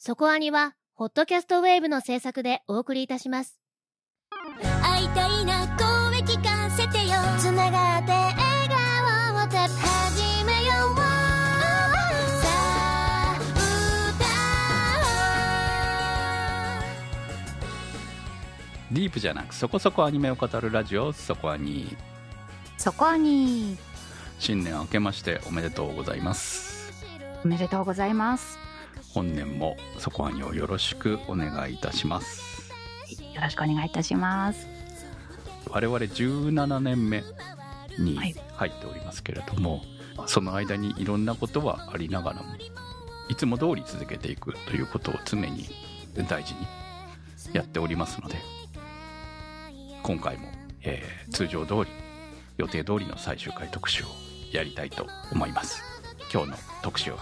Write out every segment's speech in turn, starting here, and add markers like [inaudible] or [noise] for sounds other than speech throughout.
そこアニは、ホットキャストウェーブの制作でお送りいたします。会いたいな声聞かせてよつながって笑顔を始めようさあディープじゃなくそこそこアニメを語るラジオそこアニそこに新年明けましておめでとうございます。おめでとうございます本年もそこアニをよろしくお願いいたします。よろしくお願いいたします。我々17年目にはい。入っておりますけれども、その間にいろんなことはありながらもいつも通り続けていくということを常に大事にやっておりますので今回も、えー通常通り予定通りの最終回特集をやりたいと思います。今日の特集は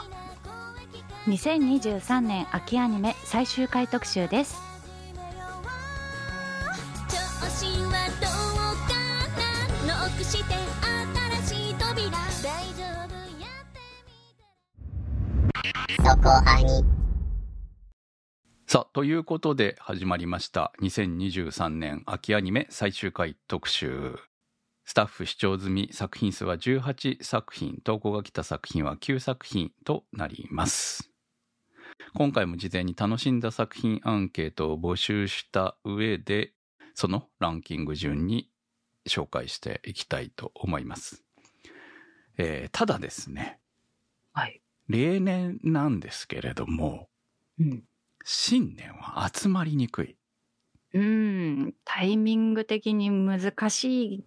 2023年秋アニメ最終回特集です。そこアニさあということで始まりました。2023年秋アニメ最終回特集。スタッフ視聴済み作品数は18作品。投稿が来た作品は9作品となります今回も事前に楽しんだ作品アンケートを募集した上でそのランキング順に紹介していきたいと思います、えーただですねはい。例年なんですけれどもうん。新年は集まりにくい。うん。タイミング的に難しい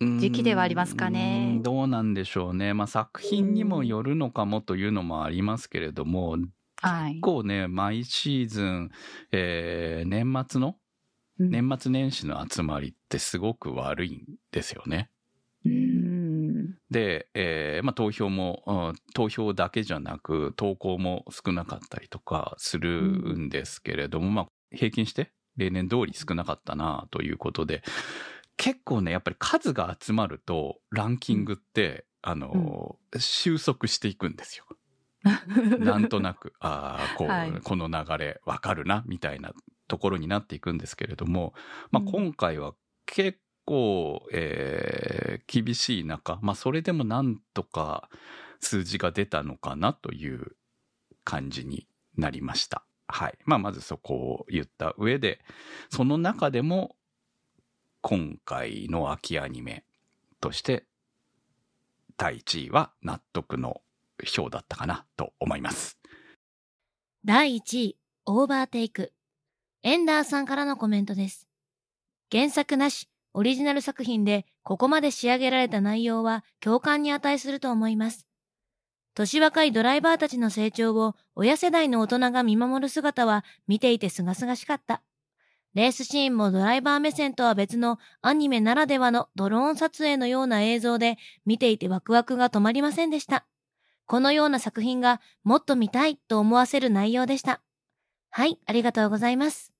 時期ではありますかね。うんどうなんでしょうね、まあ、作品にもよるのかもというのもありますけれどもはい。結構ね毎シーズン、えー年末のうん。年末年始の集まりってすごく悪いんですよね。うん。で、えーまあ、投票も、うん投票だけじゃなく投稿も少なかったりとかするんですけれども、まあ、平均して例年通り少なかったなということで結構ねやっぱり数が集まるとランキングって、あの収束していくんですよ。[laughs] なんとなくああこう、はいこの流れわかるなみたいなところになっていくんですけれども、まあ、うん今回は結構、えー厳しい中、まあ、それでもなんとか数字が出たのかなという感じになりました。はい。まあ、まずそこを言った上で、その中でも、今回の秋アニメとして、第1位は納得の票だったかなと思います。第1位、オーバーテイク。エンダーさんからのコメントです。原作なし、オリジナル作品でここまで仕上げられた内容は共感に値すると思います。年若いドライバーたちの成長を親世代の大人が見守る姿は見ていて清々しかった。レースシーンもドライバー目線とは別のアニメならではのドローン撮影のような映像で見ていてワクワクが止まりませんでした。このような作品がもっと見たいと思わせる内容でした。はい、ありがとうございます。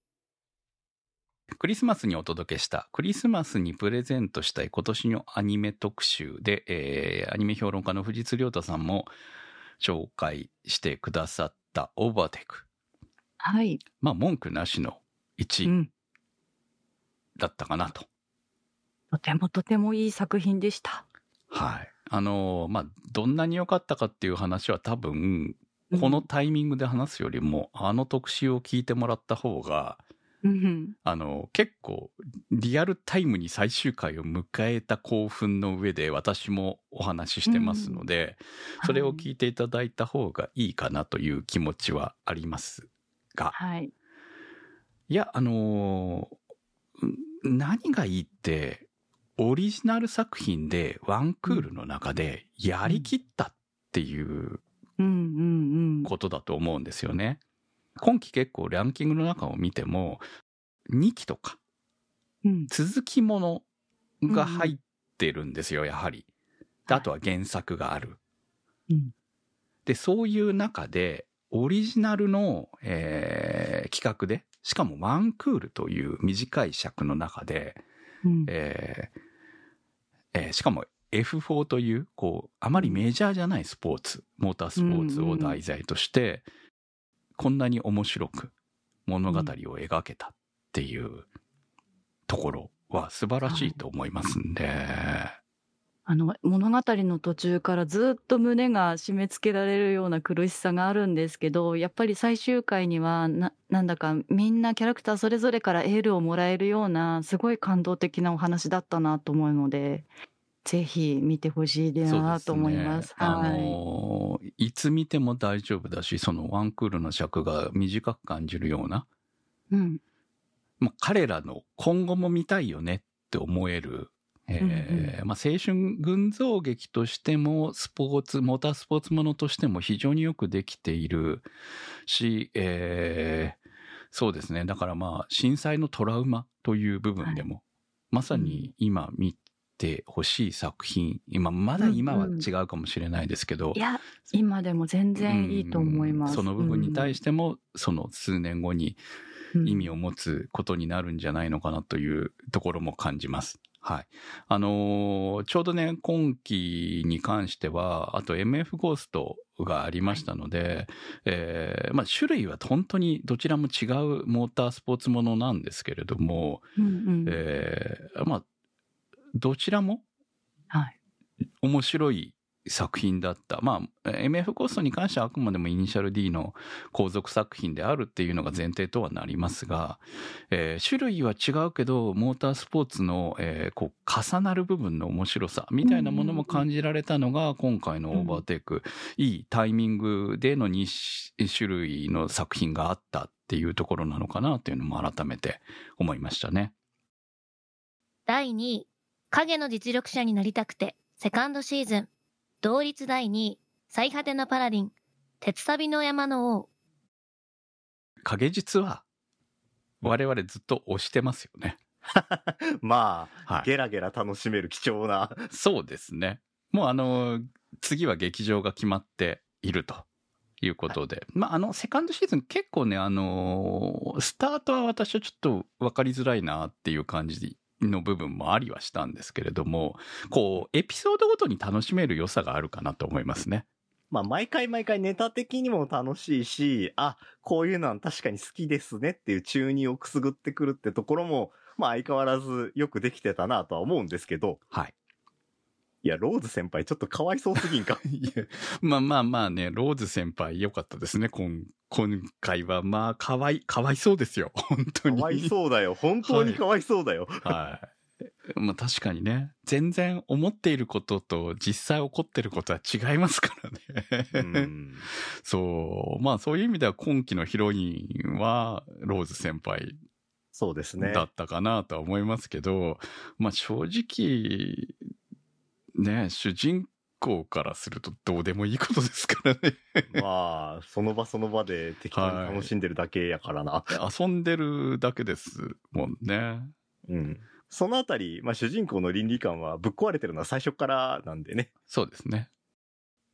クリスマスにお届けしたクリスマスにプレゼントしたい今年のアニメ特集で、えーアニメ評論家の藤津亮太さんも紹介してくださったオーバーテイク。はい、まあ文句なしのう1位ん、だったかなと。とてもとてもいい作品でしたはい。あのーまあどんなに良かったかっていう話は多分このタイミングで話すよりも、あの特集を聞いてもらった方がうんあの結構リアルタイムに最終回を迎えた興奮の上で私もお話ししてますので、それを聞いていただいた方がいいかなという気持ちはありますが。はい。いやあの何がいいってオリジナル作品でワンクールの中でやりきったっていうことだと思うんですよね。今期結構ランキングの中を見ても2期とかうん。続きものが入ってるんですよ、やはり。であとは原作がある。うん。でそういう中でオリジナルの、えー企画でしかもワンクールという短い尺の中で、うん。えーえーしかも F4 というこうあまりメジャーじゃないスポーツモータースポーツを題材として、こんなに面白く物語を描けたっていうところは素晴らしいと思いますんで。あの物語の途中からずっと胸が締め付けられるような苦しさがあるんですけどやっぱり最終回にはななんだかみんなキャラクターそれぞれからエールをもらえるようなすごい感動的なお話だったなと思うのでぜひ見てほしいなと思います。すね、はい、あのー、いつ見ても大丈夫だしそのワンクールの尺が短く感じるような、うん。まあ、彼らの今後も見たいよねって思えるえー、まあ、青春群像劇としても、スポーツ、モータースポーツものとしても非常によくできているし、えー、そうですね。だからまあ、震災のトラウマという部分でも、はい、まさに今見てほしい作品、今、まだ今は違うかもしれないですけど。うんうん、いや、今でも全然いいと思います。その部分に対しても、その数年後に意味を持つことになるんじゃないのかなというところも感じます。はい。あのー、ちょうどね、今期に関しては、あと MF ゴーストがありましたので、はい、えー、まあ、種類は本当にどちらも違うモータースポーツものなんですけれども、うんうん、えー、まあ、どちらも、はい。面白い作品だった。まあ、MF コーストに関してはあくまでもイニシャル D の後続作品であるっていうのが前提とはなりますが、えー、種類は違うけど、モータースポーツの、えー、こう重なる部分の面白さみたいなものも感じられたのが、今回のオーバーテイク、いいタイミングでの2種類の作品があったっていうところなのかなっていうのも改めて思いましたね。第2位、影の実力者になりたくて、セカンドシーズン。同率第2位、最果てのパラディン、鉄サビの山の王。影実は、我々ずっと推してますよね。[laughs] まあ、はい、ゲラゲラ楽しめる貴重な。そうですね。もうあの、次は劇場が決まっているということで。はい、まあ、あの、セカンドシーズン結構ね、あのスタートは私はちょっと分かりづらいなっていう感じの部分もありはしたんですけれども、こう、エピソードごとに楽しめる良さがあるかなと思いますね。まあ、毎回毎回ネタ的にも楽しいし、あ、こういうのは確かに好きですねっていう中二をくすぐってくるってところも、まあ相変わらずよくできてたなとは思うんですけど。はい。いや、ローズ先輩ちょっとかわいそうすぎんか？[laughs] いや、まあまあまあね、ローズ先輩良かったですね、今、今回は。まあ、かわい、かわいそうですよ。[laughs] 本当に。かわいそうだよ。本当にかわいそうだよ。はい。はいまあ確かにね、全然思っていることと実際起こってることは違いますからね。うん、[laughs] そう。まあそういう意味では今期のヒロインはローズ先輩そうですね。だったかなとは思いますけど、まあ正直、ね、主人公からするとどうでもいいことですからね [laughs] まあ、その場その場で適当に楽しんでるだけやからな。はい、遊んでるだけですもんね。うん。そのあたり、まあ主人公の倫理観はぶっ壊れてるのは最初からなんでね。そうですね。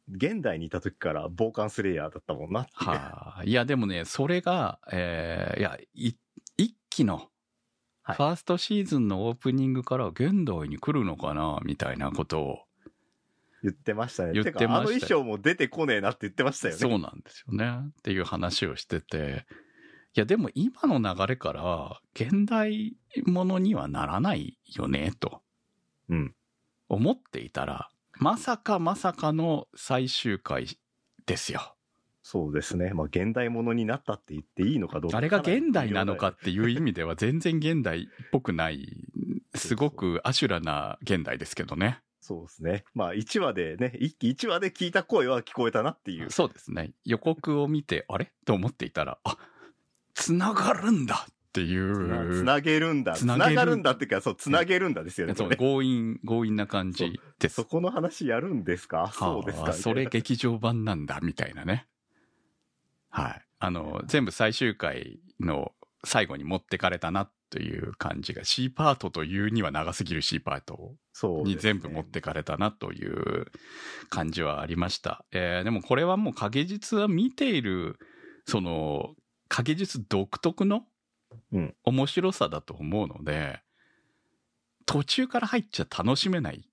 現代にいた時から傍観スレイヤーだったもんなって。はあ、いやでもね、それが、えー、いや、い、一期のファーストシーズンのオープニングから現代に来るのかなみたいなことを言ってましたね。言ってました。あの衣装も出てこねえなって言ってましたよね。そうなんですよね。っていう話をしてて。いや、でも今の流れから、現代ものにはならないよね、と。うん。思っていたら、まさかまさかの最終回ですよ。そうですね。まあ、現代ものになったって言っていいのかどうか。あれが現代なのかっていう意味では全然現代っぽくない、すごくアシュラな現代ですけどね。そうですね。まあ、1話でね、一期1話で聞いた声は聞こえたなっていう。そうですね。予告を見て、あれ？と思っていたら、あ、繋がるんだっていう。つなげるんだ。つながるんだっていうか、そう、つなげるんだですよね。そう、強引、強引な感じですそ。そこの話やるんですか、はあ、そうですか？それ劇場版なんだ、みたいなね。はい。あの、全部最終回の最後に持ってかれたなという感じが C パートというには長すぎる C パートに全部持ってかれたなという感じはありました。えー、でもこれはもう影実は見ている、その影実独特の面白さだと思うので、途中から入っちゃ楽しめない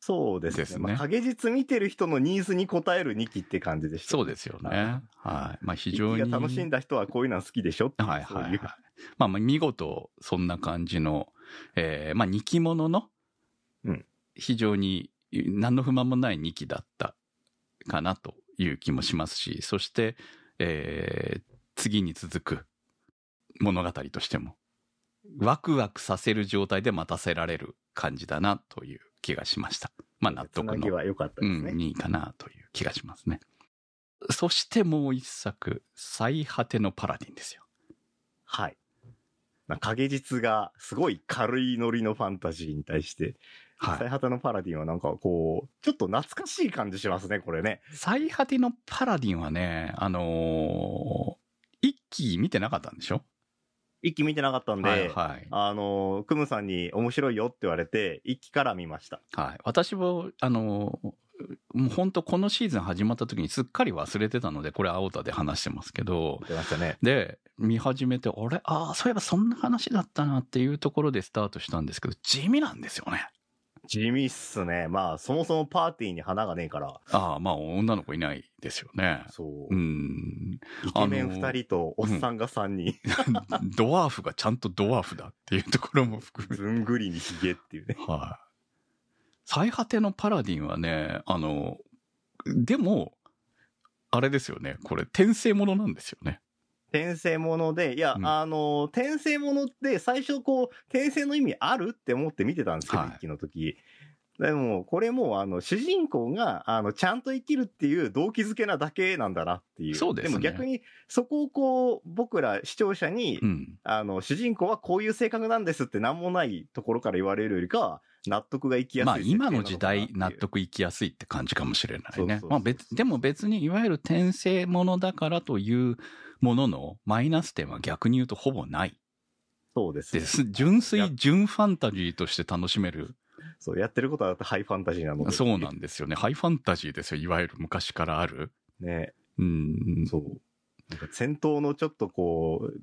そうですね。ですねまあ、影実見てる人のニーズに応える2期って感じでした、そうですよね。はい。まあ非常一に。楽しんだ人はこういうのは好きでしょっていう。はいはいはいまあ見事、そんな感じの、えー、まあ2期ものの、うん非常に何の不満もない2期だったかなという気もしますし、そして、えー、次に続く物語としても、ワクワクさせる状態で待たせられる感じだなという気がしました。まあ納得のは良かったですね。うん、いいかなという気がしますね。そしてもう一作、最果てのパラディンですよ。はい。まあ影実がすごい軽いノリのファンタジーに対して、はい。最果てのパラディンはなんかこう、ちょっと懐かしい感じしますね、これね。最果てのパラディンはね、あのー一期見てなかったんでしょ？一期見てなかったんで、はいはい。あの、クムさんに面白いよって言われて、一期から見ました。はい。私も、あのーもう本当このシーズン始まった時にすっかり忘れてたので、これ青田で話してますけど、出ましたね。で、見始めて、あれ？ああ、そういえばそんな話だったなっていうところでスタートしたんですけど、地味なんですよね。地味っすね。まあ、そもそもパーティーに花がねえから、ああ、まあ女の子いないですよね。そうう。ん。イケメン二人とおっさんが三人、[laughs] ドワーフがちゃんとドワーフだっていうところも含めずんぐりにヒゲっていうね。はい。最果てのパラディンはね、あの、でも、あれですよね。これ、転生ものなんですよね。転生もので、いや、うんあの、転生ものって最初こう、転生の意味あるって思って見てたんですけど、はい一期の時。でも、これもう、あの、主人公が、あの、ちゃんと生きるっていう動機づけなだけなんだなっていう。そうですねも逆に、そこをこう、僕ら視聴者に、うん。あの、主人公はこういう性格なんですって何もないところから言われるよりかは、納得がいきやすいまあ、今の。時代、納得いきやすいって感じかもしれないねそうそうそ。うまあ別、でも別に、いわゆる転生ものだからというもののマイナス点は逆に言うとほぼない。そうですね。です。純粋、純ファンタジーとして楽しめる。そう、やってることはハイファンタジーなので。そうなんですよね。ハイファンタジーですよ。いわゆる昔からある。ね。うん。そう。なんか戦闘のちょっとこう、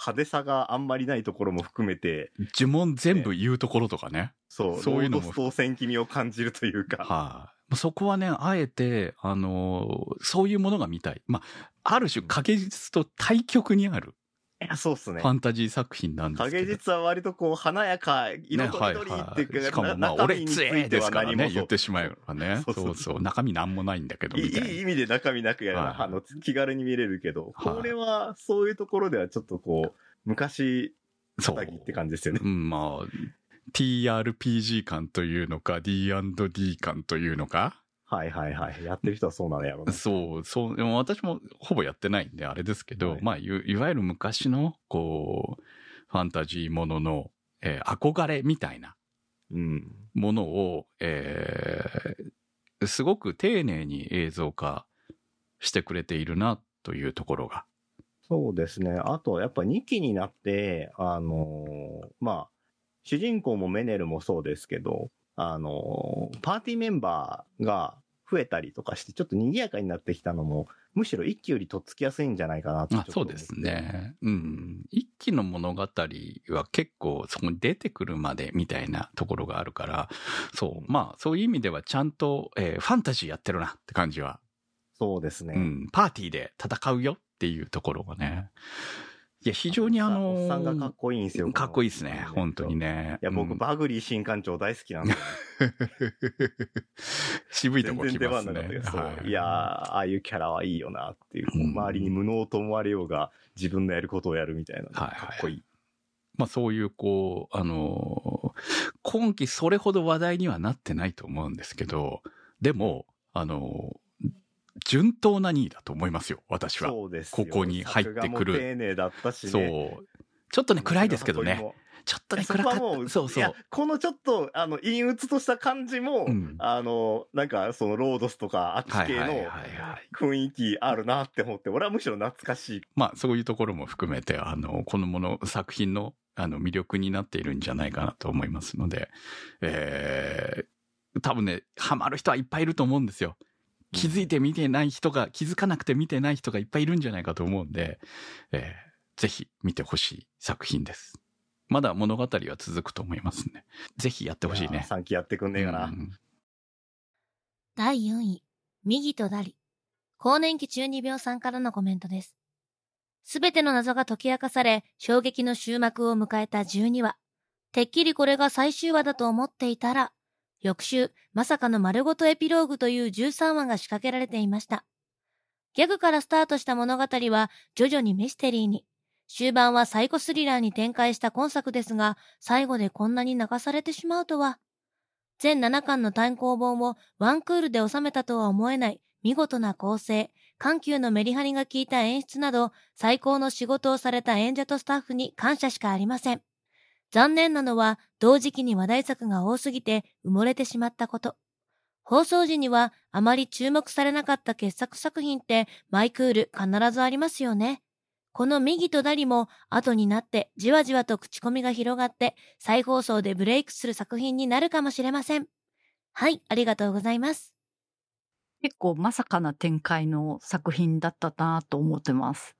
派手さがあんまりないところも含めて、呪文全部言うところとかね。そう、そういうのもロードス戦記味を感じるというか。はい、そこはね、あえて、あのーそういうものが見たい。まあ、ある種、影実と対極にあるいや、そうっすねフ。ァンタジー作品なんですけど。影実は割とこう、華やか、色とりどりっていうか、ねはいはい、しかも、まあ、俺つえですからね、言ってしまえばね。そうそうそう。中身なんもないんだけど、いいみたいな。いい意味で中身なくやら、はいあの、気軽に見れるけど、はいこれはそういうところではちょっとこう、昔、そうって感じですよね。うん、まあ、TRPG 感というのか、D&D 感というのか。はいはいはい。やってる人はそうなのやろうな。[laughs] そう、そう、でも私もほぼやってないんであれですけど、はいまあい、いわゆる昔の、こう、ファンタジーものの、えー憧れみたいなうん。ものを、えーすごく丁寧に映像化してくれているなというところが。そうですね。あと、やっぱ2期になって、あのーまあ、主人公もメネルもそうですけど、あのーパーティーメンバーが増えたりとかして、ちょっと賑やかになってきたのも、むしろ1期よりとっつきやすいんじゃないかなとそうです。ね。うん。一期の物語は結構そこに出てくるまでみたいなところがあるから、そう。まあ、そういう意味ではちゃんと、えーファンタジーやってるなって感じはそうですね。うん、パーティーで戦うよっていうところがね。いや、非常にあのおっさんがかっこいいんですよ。かっこいいですね、本当にね。ね。いや、僕、うんバグリー新館長大好きなんで、[laughs] 渋いと全こ来ますねけど、。そうはいいやー、ああいうキャラはいいよなっていう、うん周りに無能と思われようが、自分のやることをやるみたいな、はいはいかっこいい。まあそういう、こう、あのー今期それほど話題にはなってないと思うんですけど、でも、あのー順当な2位だと思いますよ、私は。そうですよここに入ってくる丁寧だったしね。そう。ちょっとね、暗いですけどね。。ちょっとね、暗かった。そうそう。このちょっと、あの、陰鬱とした感じも、うんあの、なんか、その、ロードスとか、あっち系の。雰囲気あるなって思って、俺はむしろ懐かしい。まあ、そういうところも含めて、あの、このもの、作品の、あの、魅力になっているんじゃないかなと思いますので、えー、多分ね、ハマる人はいっぱいいると思うんですよ。気づいて見てない人が、気づかなくて見てない人がいっぱいいるんじゃないかと思うんで、えー、ぜひ見てほしい作品です。まだ物語は続くと思いますんで、ぜひやってほしいね。3期やってくんねえかな。うん第4位、右とダリ。更年期中二病さんからのコメントです。すべての謎が解き明かされ、衝撃の終幕を迎えた12話。てっきりこれが最終話だと思っていたら、翌週、まさかの丸ごとエピローグという13話が仕掛けられていました。ギャグからスタートした物語は徐々にミステリーに。終盤はサイコスリラーに展開した今作ですが、最後でこんなに流されてしまうとは。全7巻の単行本をワンクールで収めたとは思えない見事な構成、緩急のメリハリが効いた演出など、最高の仕事をされた演者とスタッフに感謝しかありません。残念なのは、同時期に話題作が多すぎて埋もれてしまったこと。放送時にはあまり注目されなかった傑作作品ってマイクール必ずありますよね。この右とダリも後になってじわじわと口コミが広がって再放送でブレイクする作品になるかもしれません。はい、ありがとうございます。結構まさかな展開の作品だったなと思ってます。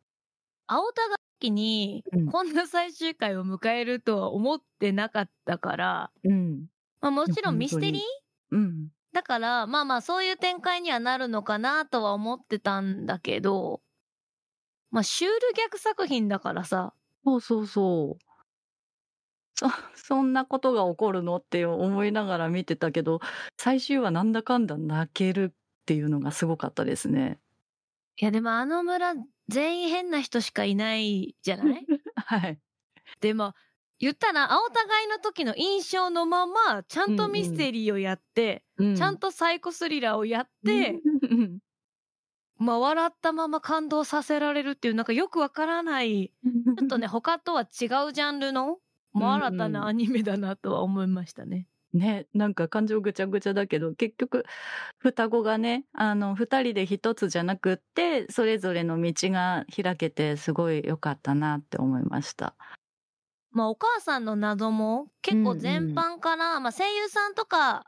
青田楽器にうんこんな最終回を迎えるとは思ってなかったから、うん。まあもちろんミステリー？本うん。だから、まあまあそういう展開にはなるのかなとは思ってたんだけど、まあシュール逆作品だからさ、そうそうそう。そ、[laughs] そんなことが起こるのって思いながら見てたけど、最終話なんだかんだ泣けるっていうのがすごかったですね。いやでもあの村全員変な人しかいないじゃない？[laughs] はい。でも、言ったら青互いの時の印象のまま、ちゃんとミステリーをやって、うちゃんとサイコスリラーをやって、うん、[laughs] まあ笑ったまま感動させられるっていうなんかよくわからない、ちょっとね、他とは違うジャンルの、新たなアニメだなとは思いましたね。ね、なんか感情ぐちゃぐちゃだけど、結局、双子がね、あの、二人で一つじゃなくって、それぞれの道が開けて、すごい良かったなって思いました。まあお母さんの謎も結構全般から、まあ声優さんとか、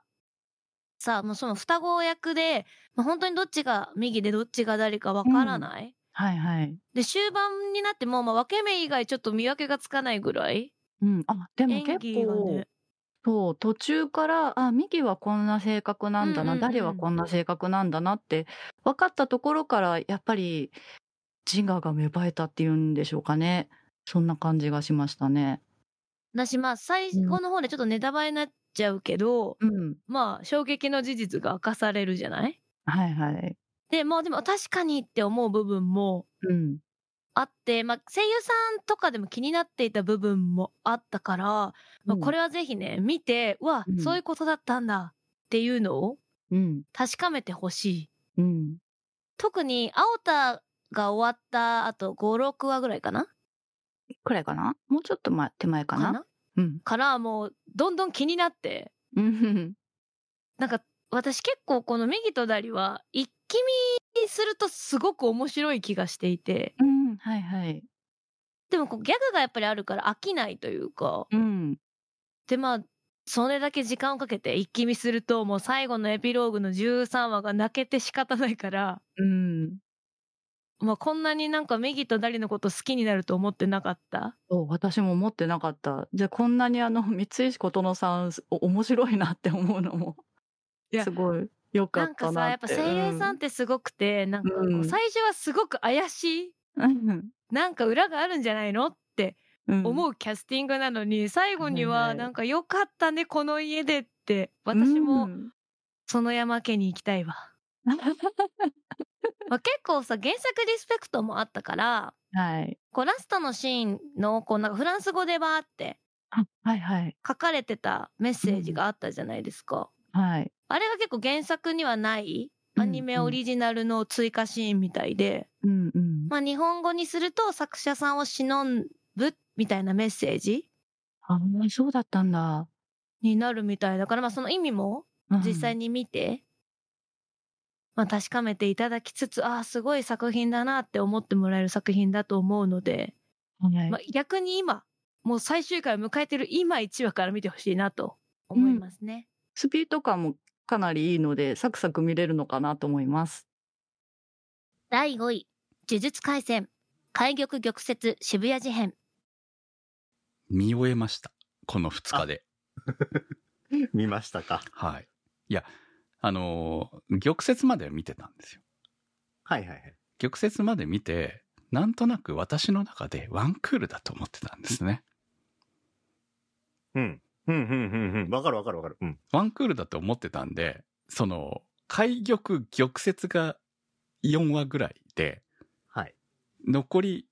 さあもうその双子役で、まあ、本当にどっちが右でどっちが誰かわからない、はいはい。で、終盤になっても、まあ分け目以外ちょっと見分けがつかないぐらい？うん。あ、でも演結構、ね。そう、途中から、あ、ミキはこんな性格なんだな、うんうんうはこんな性格なんだなって、分かったところから、やっぱり、自我が芽生えたっていうんでしょうかね。そんな感じがしましたね。私まあ最後の方でちょっとネタバレになっちゃうけど、うん。まあ衝撃の事実が明かされるじゃない？はいはい。で、まあでも確かにって思う部分もうん。あって、まあ声優さんとかでも気になっていた部分もあったから、まあ、これはぜひね、見て、うわ、うんそういうことだったんだっていうのをうん。確かめてほしい。うん。特に、青田が終わった後5、6話ぐらいかな？くらいかな？もうちょっと前、手前かな？かな？うん。から、もう、どんどん気になって、うん。なんか、私結構この右とダリは、一気見するとすごく面白い気がしていて、うん。はいはい。でもこうギャグがやっぱりあるから飽きないというか、うん。でまあ、それだけ時間をかけて一気見すると、もう最後のエピローグの13話が泣けて仕方ないから、うん。まあこんなになんか右とダリのこと好きになると思ってなかった？そう、私も思ってなかった。じゃあこんなにあの、[laughs] 三石琴乃さん、お面白いなって思うのも、すごい良かなんかさ、ったなって。やっぱ声優さんってすごくて、なんかこううん最初はすごく怪しい、うん、なんか裏があるんじゃないのってうん。思うキャスティングなのに、最後にはなんか良かったね、この家でって、私もうんその山家に行きたいわ。[laughs] まあ、結構さ、原作リスペクトもあったから、はい。こうラストのシーンの、こうなんかフランス語でバーってあはいはい。書かれてたメッセージがあったじゃないですか。はい。あれが結構原作にはないアニメオリジナルの追加シーンみたいで、うんうん。まあ日本語にすると作者さんを忍ぶみたいなメッセージあ、そうだったんだ。になるみたいだから、まあその意味も実際に。に見て、まあ確かめていただきつつ、ああ、すごい作品だなって思ってもらえる作品だと思うので、はいまあ逆に今、もう最終回を迎えてる今1話から見てほしいなと思いますね。スピード感もかなりいいので、サクサク見れるのかなと思います。第5位、呪術廻戦、開玉玉折渋谷事変。見終えました。この2日で。[laughs] 見ましたか。はい。いや、あの、玉折まで見てたんですよ。はいはいはい。玉折まで見て、なんとなく私の中でワンクールだと思ってたんですね。うん。うん、うん、うん、うん。わかるわかるわかる。うん。ワンクールだと思ってたんで、その、開玉、玉折が4話ぐらいで、はい。残り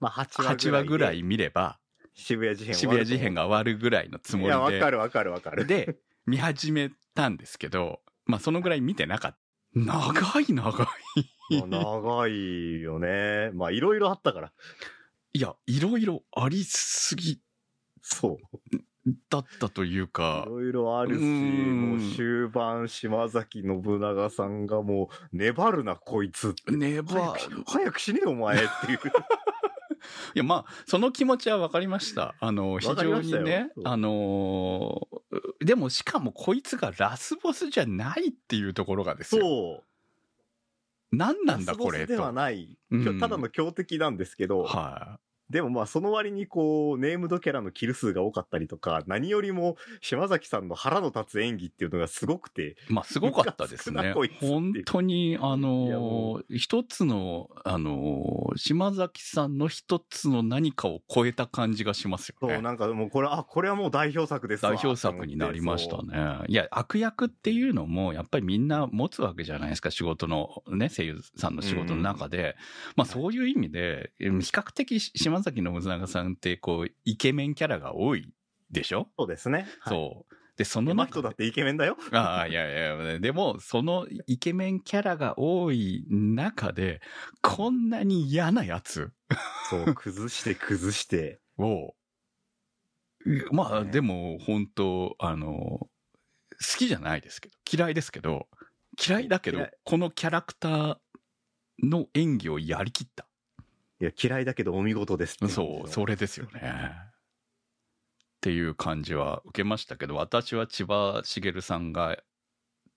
まあ、8話8話ぐらいで見れば、渋谷事変渋谷事変が終わるぐらいのつもいや、わりで、かるわかるわかる。で、見始めたんですけど、まあそのぐらい見てなかった。長い長い。長いよね。まあ、いろいろあったから。いや、いろいろありすぎそう。だったといういか、ろいろあるし、もう終盤、島崎信長さんがもう、粘るな、こいつって。ねば、早く死ねよ、お前っていう。[laughs] いや、まあ、その気持ちは分かりました。あの、非常にねあのー、でもしかもこいつがラスボスじゃないっていうところがですよ。そう。何なんだこれと。ラスボスではない。うんただの強敵なんですけど、はでもまあその割にこう、ネームドキャラのキル数が多かったりとか、何よりも島崎さんの腹の立つ演技っていうのがすごくて、い。まあ、すごかったですね本当に、あのもー、一つの、あのー、島崎さんの一つの何かを超えた感じがしますよそう、ね。なんかもうこれ、あ、これはもう代表作ですわ代表作になりましたね。いや、悪役っていうのも、やっぱりみんな持つわけじゃないですか、仕事の、ね、声優さんの仕事の中で。まあそういう意味で、比較的島崎信長さんって、こう、イケメンキャラが多いでしょ？そうですね。はいそう。で、その中人だってイケメンだよ。[laughs] ああ、いやいや、でも、そのイケメンキャラが多い中で、こんなに嫌なやつそう、崩して崩して。[laughs] を、まあ、ねでも、本当あの、好きじゃないですけど、嫌いですけど、嫌いだけどこのキャラクターの演技をやりきった。いや、嫌いだけどお見事ですっていそう、それですよね。っていう感じは受けましたけど、私は千葉茂さんが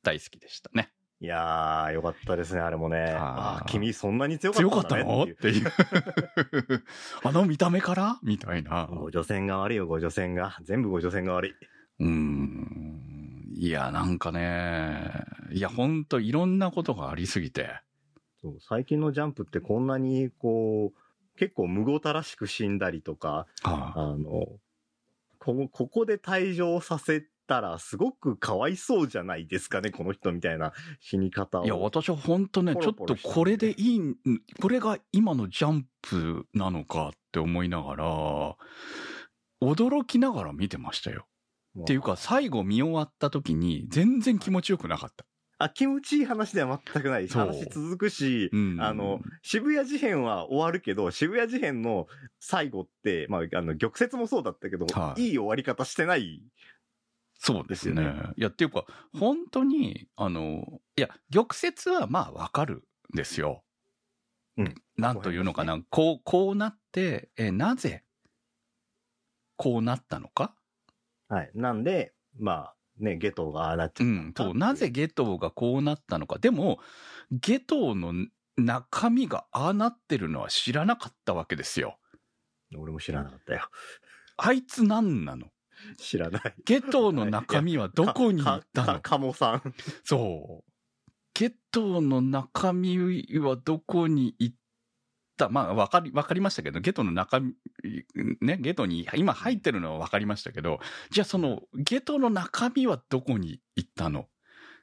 大好きでしたね。いやー、よかったですね、あれもね。あーあー君そんなに強かった強かった。の？ってていう。[laughs] あの見た目から？みたいな。ご助戦が悪いよ、ご助戦が。全部ご助戦が悪い。うーん。いや、なんかね、いや、ほんといろんなことがありすぎて。そう最近のジャンプってこんなに、こう、結構無ごたらしく死んだりとか、はああの、ここで退場させたらすごくかわいそうじゃないですかね、この人みたいな死に方を。いや、私は本当ね、ポちょっとこれでいいん、これが今のジャンプなのかって思いながら、驚きながら見てましたよ。もっていうか、最後見終わった時に全然気持ちよくなかった。あ、気持ちいい話では全くない。話続くし、うんあの、渋谷事変は終わるけど、渋谷事変の最後って、まあ、あの、玉折もそうだったけど、はいいい終わり方してない。そうですね。いや、っていうか、本当に、あの、いや、玉折はまあわかるんですよ。うん。なんというのかな、こう、こうなって、え、なぜ、こうなったのか？はい。なんで、まあ、ね、ゲトがああなっちゃうん、ったう、なぜゲトウがこうなったのか。でも、ゲトウの中身がああなってるのは知らなかったわけですよ。俺も知らなかったよ。あいつ何なの？知らない。ゲトウの中身はどこに行ったの？かかかもさん。そう。ゲトの中身はどこに行ったまあ、わかり、わかりましたけど、ゲトの中身、ね、ゲトに今入ってるのはわかりましたけど、じゃあその、ゲトの中身はどこに行ったの？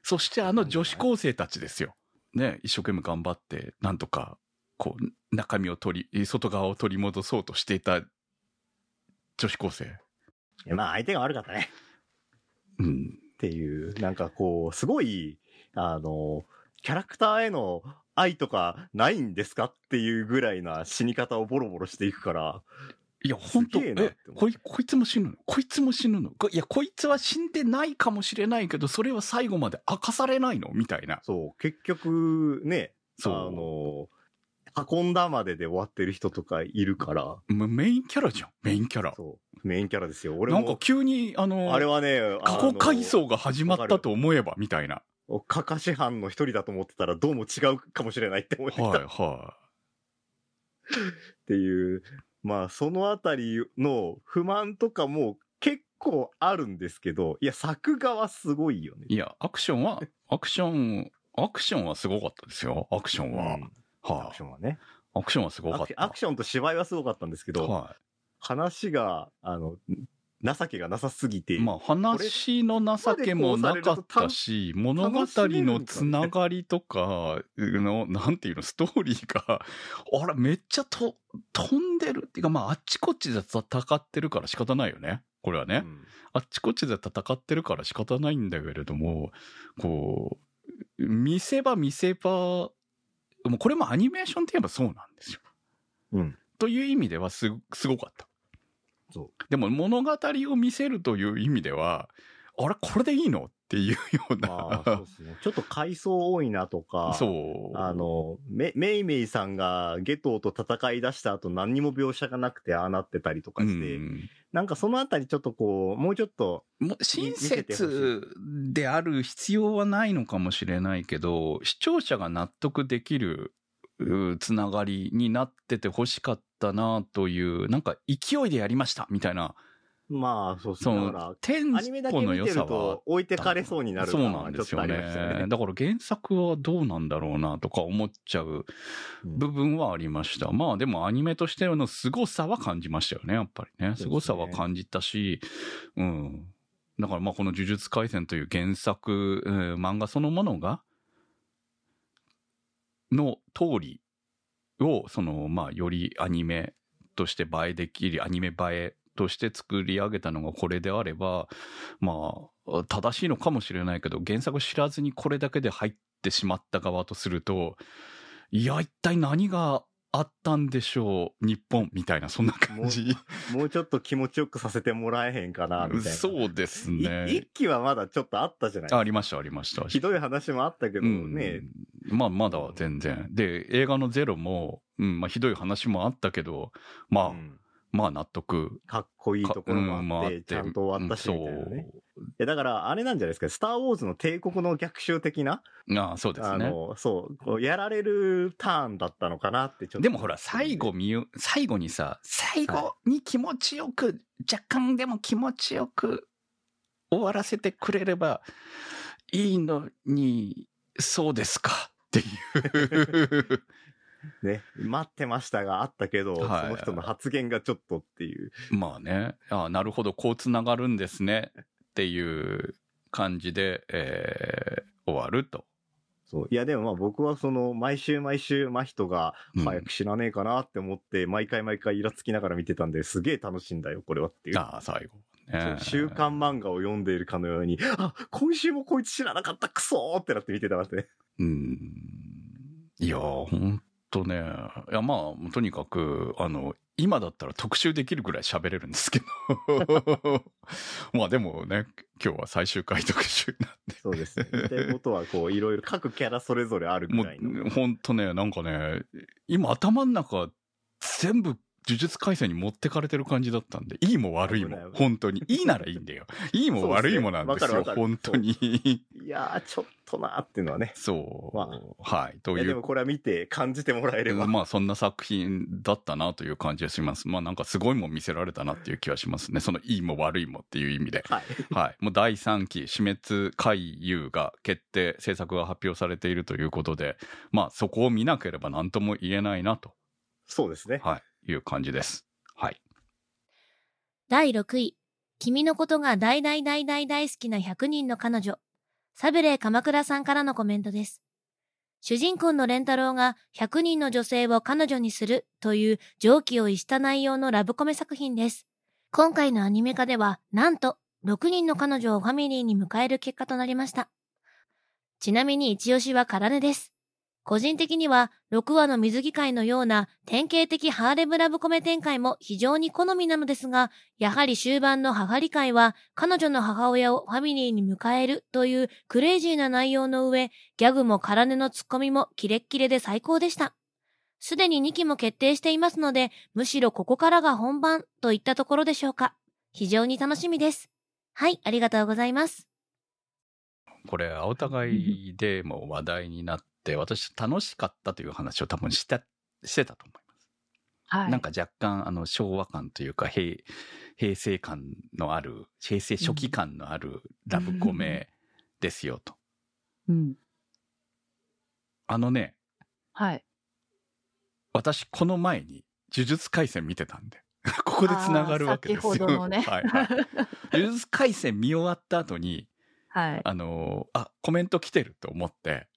そしてあの女子高生たちですよ。ね、一生懸命頑張って、なんとか、こう、中身を取り、外側を取り戻そうとしていた女子高生。まあ、相手が悪かったね。うん。っていう、なんかこう、すごい、あの、キャラクターへの愛とかないんですかっていうぐらいな死に方をボロボロしていくから、いや、本当えこい、こいつも死ぬの？こいつも死ぬの？こいや、こいつは死んでないかもしれないけど、それは最後まで明かされないの？みたいな。そう、結局ね、あそう。の、運んだまでで終わってる人とかいるから、もメインキャラじゃん、メインキャラ。そう、メインキャラですよ。俺なんかも、急に、あの、あれはね、過去回あ想が始まったと思えば、みたいな。の、かかし班の一人だと思ってたらどうも違うかもしれないって思ってきたはい、っはていう、まあ、そのあたりの不満とかも結構あるんですけど、いや、作画はすごいよね。いや、アクションは、アクション、アクションはすごかったですよ。アクションは。うんはい、アクションはね。アクションはすごかった。アクアクションと芝居はすごかったんですけど、は話が、あの、情けがなさすぎて、い。まあ、話の情けもなかったし、物語のつながりとかの、なんていうの、ストーリーが、あら、めっちゃと飛んでるっていうか、まあ、あっちこっちで戦ってるから仕方ないよね。これはね。うんあっちこっちで戦ってるから仕方ないんだけれども、こう、見せ場見せ場、もうこれもアニメーションって言えばそうなんですよ。うん。という意味ではす、すごかった。そでも物語を見せるという意味では、あれこれでいいの？っていうようう。まあ、そうな。ですね。ちょっと回想多いなとか、そう。あの、め、めいめいさんがゲトウと戦い出した後何にも描写がなくてああなってたりとかうして、ん、なんかそのあたりちょっとこう、もうちょっと、親切である必要はないのかもしれないけど、視聴者が納得できるうつながりになってて欲しかったなという、なんか勢いでやりましたみたいな、まあ、そうそね。だからの、、テンアニメだポの良さはと置いてかれそうになるそう感なんですよね。ね。だから原作はどうなんだろうなとか思っちゃううん部分はありました。まあでもアニメとしての凄さは感じましたよね、やっぱりね。凄さは感じたし、うん。だからまあこの呪術廻戦という原作、えー漫画そのものが、の通りを、そのまあよりアニメとして映えできる、アニメ映えとして作り上げたのがこれであれば、まあ、正しいのかもしれないけど、原作を知らずにこれだけで入ってしまった側とすると、いや、一体何があったんでしょう、日本、みたいな、そんな感じ。もうちょっと気持ちよくさせてもらえへんかな、みたいな。そうですいね一。期はまだちょっとあったじゃないですか。ありました、ありました。ひどい話もあったけどうんね、まあ、まだ全然。で、映画のゼロも、うん、まあ、ひどい話もあったけど、まあ、うんまあ、納得。かっこいいところもあって、うんちゃんと終わったし、みたいなうんね。だから、あれなんじゃないですか、スター・ウォーズの帝国の逆襲的な。ああ、そうですね。あの、そう、こうやられるターンだったのかなって、ちょっと。でもほら、最後見よ、最後にさ、最後に気持ちよく、若干でも気持ちよく終わらせてくれればいいのに、そうですか？っていう。ね、待ってましたがあったけど、はいその人の発言がちょっとっていう。まあね、ああなるほど、こうつながるんですねっていう感じで、えー終わると。そう。いや、でもまあ僕はその、毎週毎週、真人がうん早く死なねえかなって思って、毎回毎回イラつきながら見てたんで、すげえ楽しいんだよ、これはっていう。ああ、最後。ね、週刊漫画を読んでいるかのように、あ、今週もこいつ知らなかった、クソーってなって見てたますね。うん。いやー、ほんとね。いや、まあ、とにかく、あの、今だったら特集できるぐらい喋れるんですけど。[laughs] まあでもね、今日は最終回特集なんで。そうですね。言いたいことは、こう、いろいろ各キャラそれぞれあるぐもらいの。う、ほんとね、なんかね、今頭の中、全部、呪術廻戦に持ってかれてる感じだったんで、いいも悪いも本当に。いいならいいんだよ。[laughs] いいも悪いもなんですよ、すね本当に。いやー、ちょっとなーっていうのはね。そう。まはい。というでもこれは見て感じてもらえれば。まあそんな作品だったなという感じがします。まあなんかすごいもん見せられたなっていう気はしますね。そのいいも悪いもっていう意味で。はい。はい。もう第3期死滅回遊が決定、制作が発表されているということで、まあそこを見なければ何とも言えないなと、そうですね。はい、いう感じです。はい。第6位、君のことが大大大大大好きな100人の彼女。サブレー鎌倉さんからのコメントです。主人公のレンタロウが100人の女性を彼女にするという常軌を逸した内容のラブコメ作品です。今回のアニメ化では、なんと6人の彼女をファミリーに迎える結果となりました。ちなみに一押しはカラネです。個人的には6話の水着会のような典型的ハーレムラブコメ展開も非常に好みなのですが、やはり終盤の母理会は彼女の母親をファミリーに迎えるというクレイジーな内容の上、ギャグも空根のツッコミもキレッキレで最高でした。すでに2期も決定していますので、むしろここからが本番といったところでしょうか。非常に楽しみです。はい、ありがとうございます。これ、お互いでも話題になって、私楽しかったという話を多分した、してたと思います。はい。なんか若干、あの、昭和感というか、平、平成感のある、平成初期感のあるラブコメですよと。うん。あのね、はい。私この前に呪術廻戦見てたんで。[laughs] ここで繋がるわけですよ。先ほどのね [laughs] はいはい。呪術廻戦見終わった後に、はい。あのーあ、コメント来てると思って、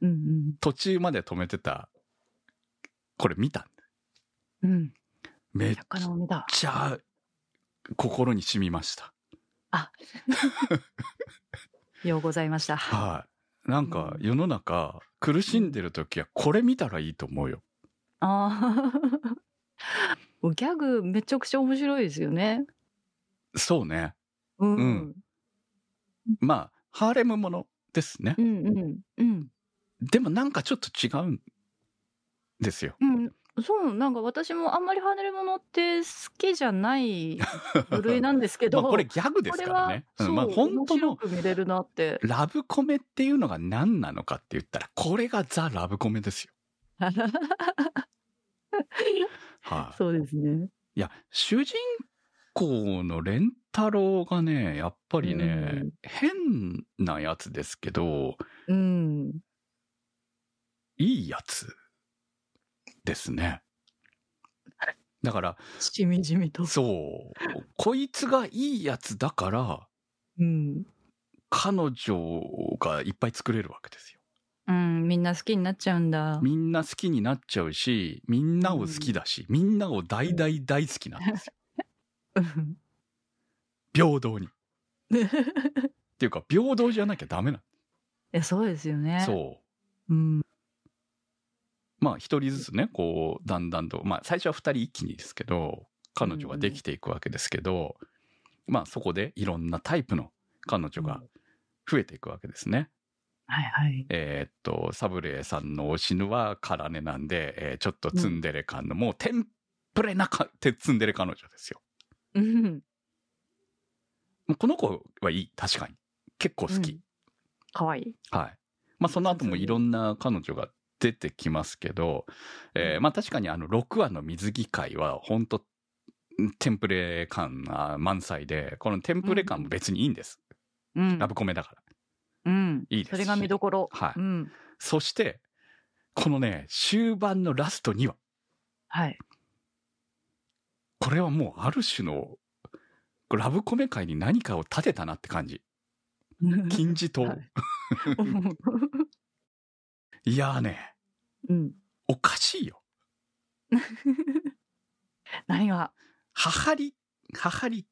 うんうん。途中まで止めてた、これ見た？うん。めっ。ちゃ心に染みました。[laughs] ようございました。はい。なんかうん世の中苦しんでる時はこれ見たらいいと思うよ。ああ。[laughs] ギャグめちゃくちゃ面白いですよね。そうね。うん。ううんん。まあ、ハーレムものですねう。んうん。うん。でもなんかちょっと違うんですよ。うん。そう、なんか私もあんまりハーネルものって好きじゃない部類なんですけど。[laughs] まあこれギャグですからね。うんまあ本当の面白く見れるなって。ラブコメっていうのが何なのかって言ったら、これがザ・ラブコメですよ。はい、そうですね。いや、主人公のレンタロウがね、やっぱりね、うん変なやつですけど、うん。いいやつですね。だから、しみじみと。そう、こいつがいいやつだから、うん。彼女がいっぱい作れるわけですよ。うん、みんな好きになっちゃうんだ。みんな好きになっちゃうし、みんなを好きだし、みんなを大大大好きなんですよ。うん平等に。[laughs] っていうか、平等じゃなきゃダメなえ、そうですよね。の。そう。うん。まあ一人ずつね、こう、だんだんと、まあ最初は二人一気にですけど、彼女ができていくわけですけど、まあそこでいろんなタイプの彼女が増えていくわけですね。はいはい。えーっと、サブレーさんのおしぬはカラネなんで、えーちょっとツンデレ感の、もうテンプレなか、てツンデレ彼女ですよ。うん。この子はいい、確かに。結構好き。うんかわいい。はい。まあその後もいろんな彼女が出てきますけど、えーまあ確かにあの6話の水着会は本当テンプレ感が満載で、このテンプレ感も別にいいんです。うんラ。ブコメだから。うん。いいですしそれが見どころ。はいうん。そして、このね、終盤のラスト2話。はい。これはもうある種の、ラブコメ界に何かを立てたなって感じ。[laughs] 金字塔。はい [laughs] い、やーね、うん。おかしいよ。[laughs] 何が、ははり、ははり、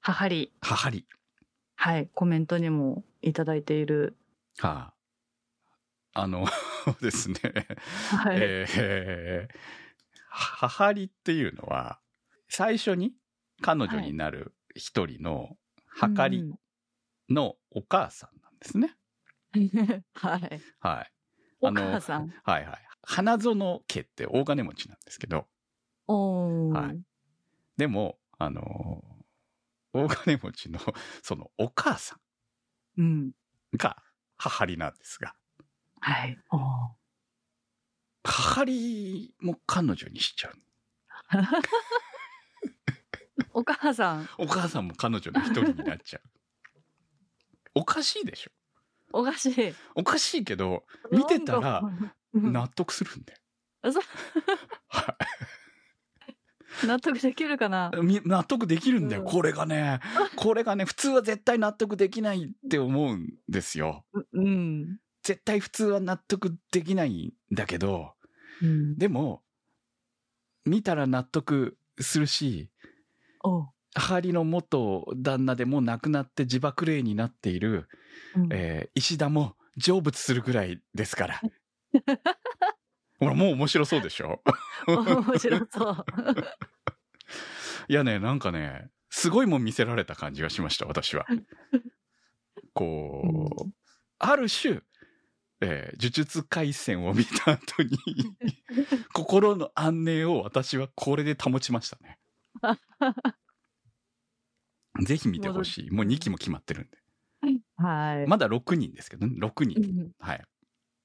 ははり。ははり。はい。コメントにもいただいている。はあ、あの [laughs] ですね、はい。えー、ははりっていうのは、最初に彼女になる一人のはかりのお母さんなんですね。うん。はい。はい。お母さん。はいはい。花園家って大金持ちなんですけど、おー。はいでも、あのー大金持ちの [laughs] そのお母さうん。んが母りなんですが、はい。おー母りも彼女にしちゃう。[laughs] お母さん。お母さんも彼女の一人になっちゃう。おかしいでしょおかしい。おかしいけど、見てたら納得するんだよ。は納得できるかな？納得できるんだよ。うんこれがね、これがね、普通は絶対納得できないって思うんですよ。うん。絶対普通は納得できないんだけど、うん。でも、見たら納得するし、おう母りの元旦那でもう亡くなって自爆霊になっている、うんえー石田も成仏するぐらいですから。[laughs] ほら、もう面白そうでしょ？面白そう。[laughs] いやね、なんかね、すごいもん見せられた感じがしました、私は。こう、ある種、えー呪術廻戦を見た後に、[laughs] 心の安寧を私はこれで保ちましたね。ぜひ見てほしい。もう2期も決まってるんで。はい。まだ6人ですけどね、6人。うんはい。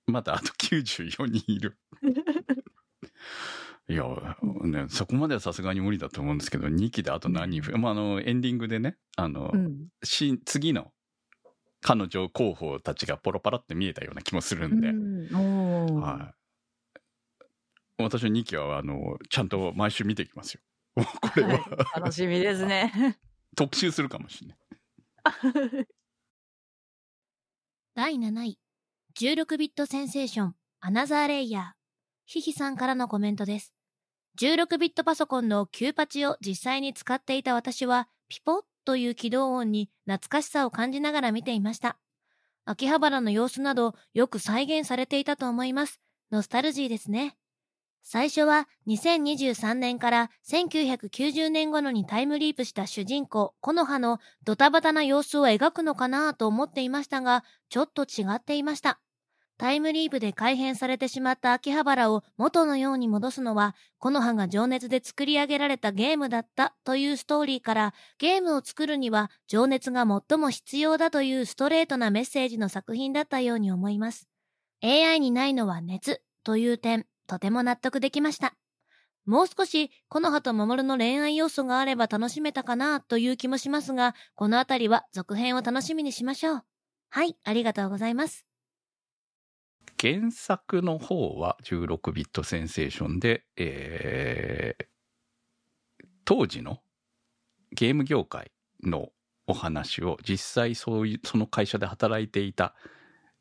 まだあと94人いる。[laughs] いや、ね、そこまではさすがに無理だと思うんですけど、2期であと何人、まあ、あの、エンディングでね、あの、うん。し次の彼女候補たちがポロパラって見えたような気もするんで、うんはい。私の2期は、あの、ちゃんと毎週見ていきますよ。[laughs] これは、はい楽しみですね。[laughs] 特集するかもしれない。[laughs] 第7位、16ビットセンセーション、アナザーレイヤー。ヒヒさんからのコメントです。16ビットパソコンのキューパチを実際に使っていた私は、ピポッという起動音に懐かしさを感じながら見ていました。秋葉原の様子などよく再現されていたと思います。ノスタルジーですね。最初は2023年から1990年頃にタイムリープした主人公、コノハのドタバタな様子を描くのかなと思っていましたが、ちょっと違っていました。タイムリープで改変されてしまった秋葉原を元のように戻すのは、コノハが情熱で作り上げられたゲームだったというストーリーから、ゲームを作るには情熱が最も必要だというストレートなメッセージの作品だったように思います。AI にないのは熱という点、とても納得できました。もう少し、コノハとマモルの恋愛要素があれば楽しめたかなという気もしますが、このあたりは続編を楽しみにしましょう。はい、ありがとうございます。原作の方は16ビットセンセーションで、えー当時のゲーム業界のお話を実際そういう、その会社で働いていた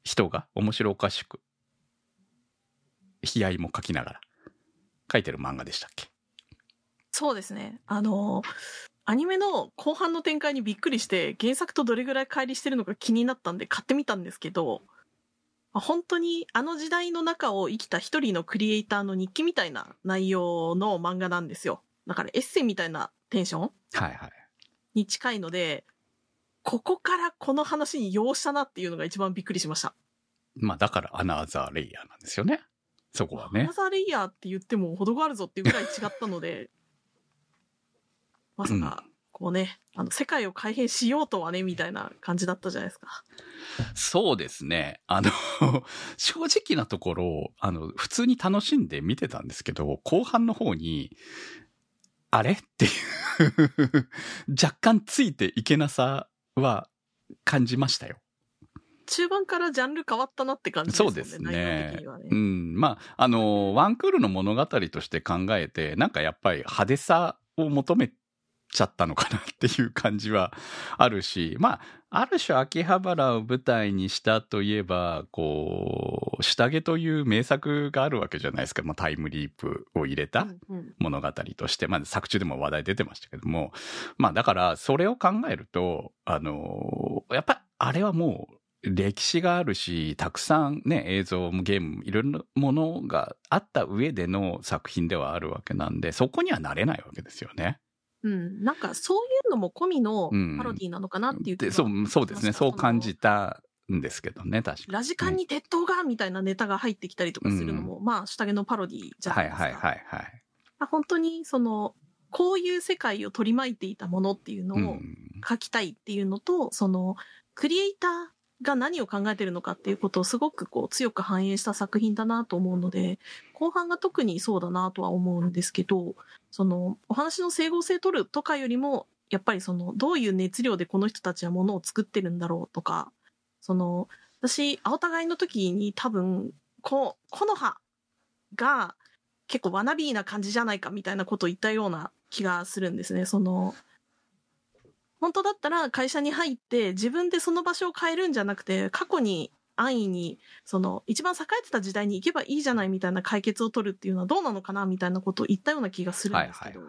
人が面白おかしく、悲哀も書きながら書いてる漫画でしたっけ？そうですね。あの、アニメの後半の展開にびっくりして、原作とどれぐらい乖離してるのか気になったんで買ってみたんですけど、まあ本当にあの時代の中を生きた一人のクリエイターの日記みたいな内容の漫画なんですよ。だからエッセイみたいなテンションはいはい。に近いので、ここからこの話に要したなっていうのが一番びっくりしました。まあだからアナザーレイヤーなんですよね。そこはねアナ。ザーレイヤーって言っても程があるぞっていうぐらい違ったので、まさか、こうね、あの、世界を改変しようとはね、みたいな感じだったじゃないですか。そうですね。あの、[laughs] 正直なところ、あの、普通に楽しんで見てたんですけど、後半の方に、あれ？っていう、[laughs] 若干ついていけなさは感じましたよ。中盤からジャンル変わったなって感じですもね。そうんですねね。うん。まあ、あの、ワンクールの物語として考えて、なんかやっぱり派手さを求めちゃったのかなっていう感じはあるし、[laughs] まあ、ある種秋葉原を舞台にしたといえば、こう、下着という名作があるわけじゃないですか。まあ、タイムリープを入れた物語として、まあ、作中でも話題出てましたけども、まあ、だから、それを考えると、あの、やっぱ、あれはもう、歴史があるし、たくさんね、映像もゲームもいろんなものがあった上での作品ではあるわけなんで、そこにはなれないわけですよね。うん。なんか、そういうのも込みのうんパロディなのかなっていう気がでそう、そうですね。そう感じたんですけどね、確かに。ラジカンに鉄塔がみたいなネタが入ってきたりとかするのも、まあ、下着のパロディじゃなはいいですか。はいはいはい。まあ本当に、その、こういう世界を取り巻いていたものっていうのをうん。書きたいっていうのと、その、クリエイターが何を考えてるのかっていうことをすごくこう強く反映した作品だなと思うので、後半が特にそうだなとは思うんですけど、その、お話の整合性取るとかよりも、やっぱりその、どういう熱量でこの人たちはものを作ってるんだろうとか、その、私、青互いの時に多分、こう、この葉が結構ワナビーな感じじゃないかみたいなことを言ったような気がするんですね。その、本当だったら会社に入って自分でその場所を変えるんじゃなくて、過去に安易に、その、一番栄えてた時代に行けばいいじゃないみたいな解決を取るっていうのはどうなのかなみたいなことを言ったような気がするんはいですけど。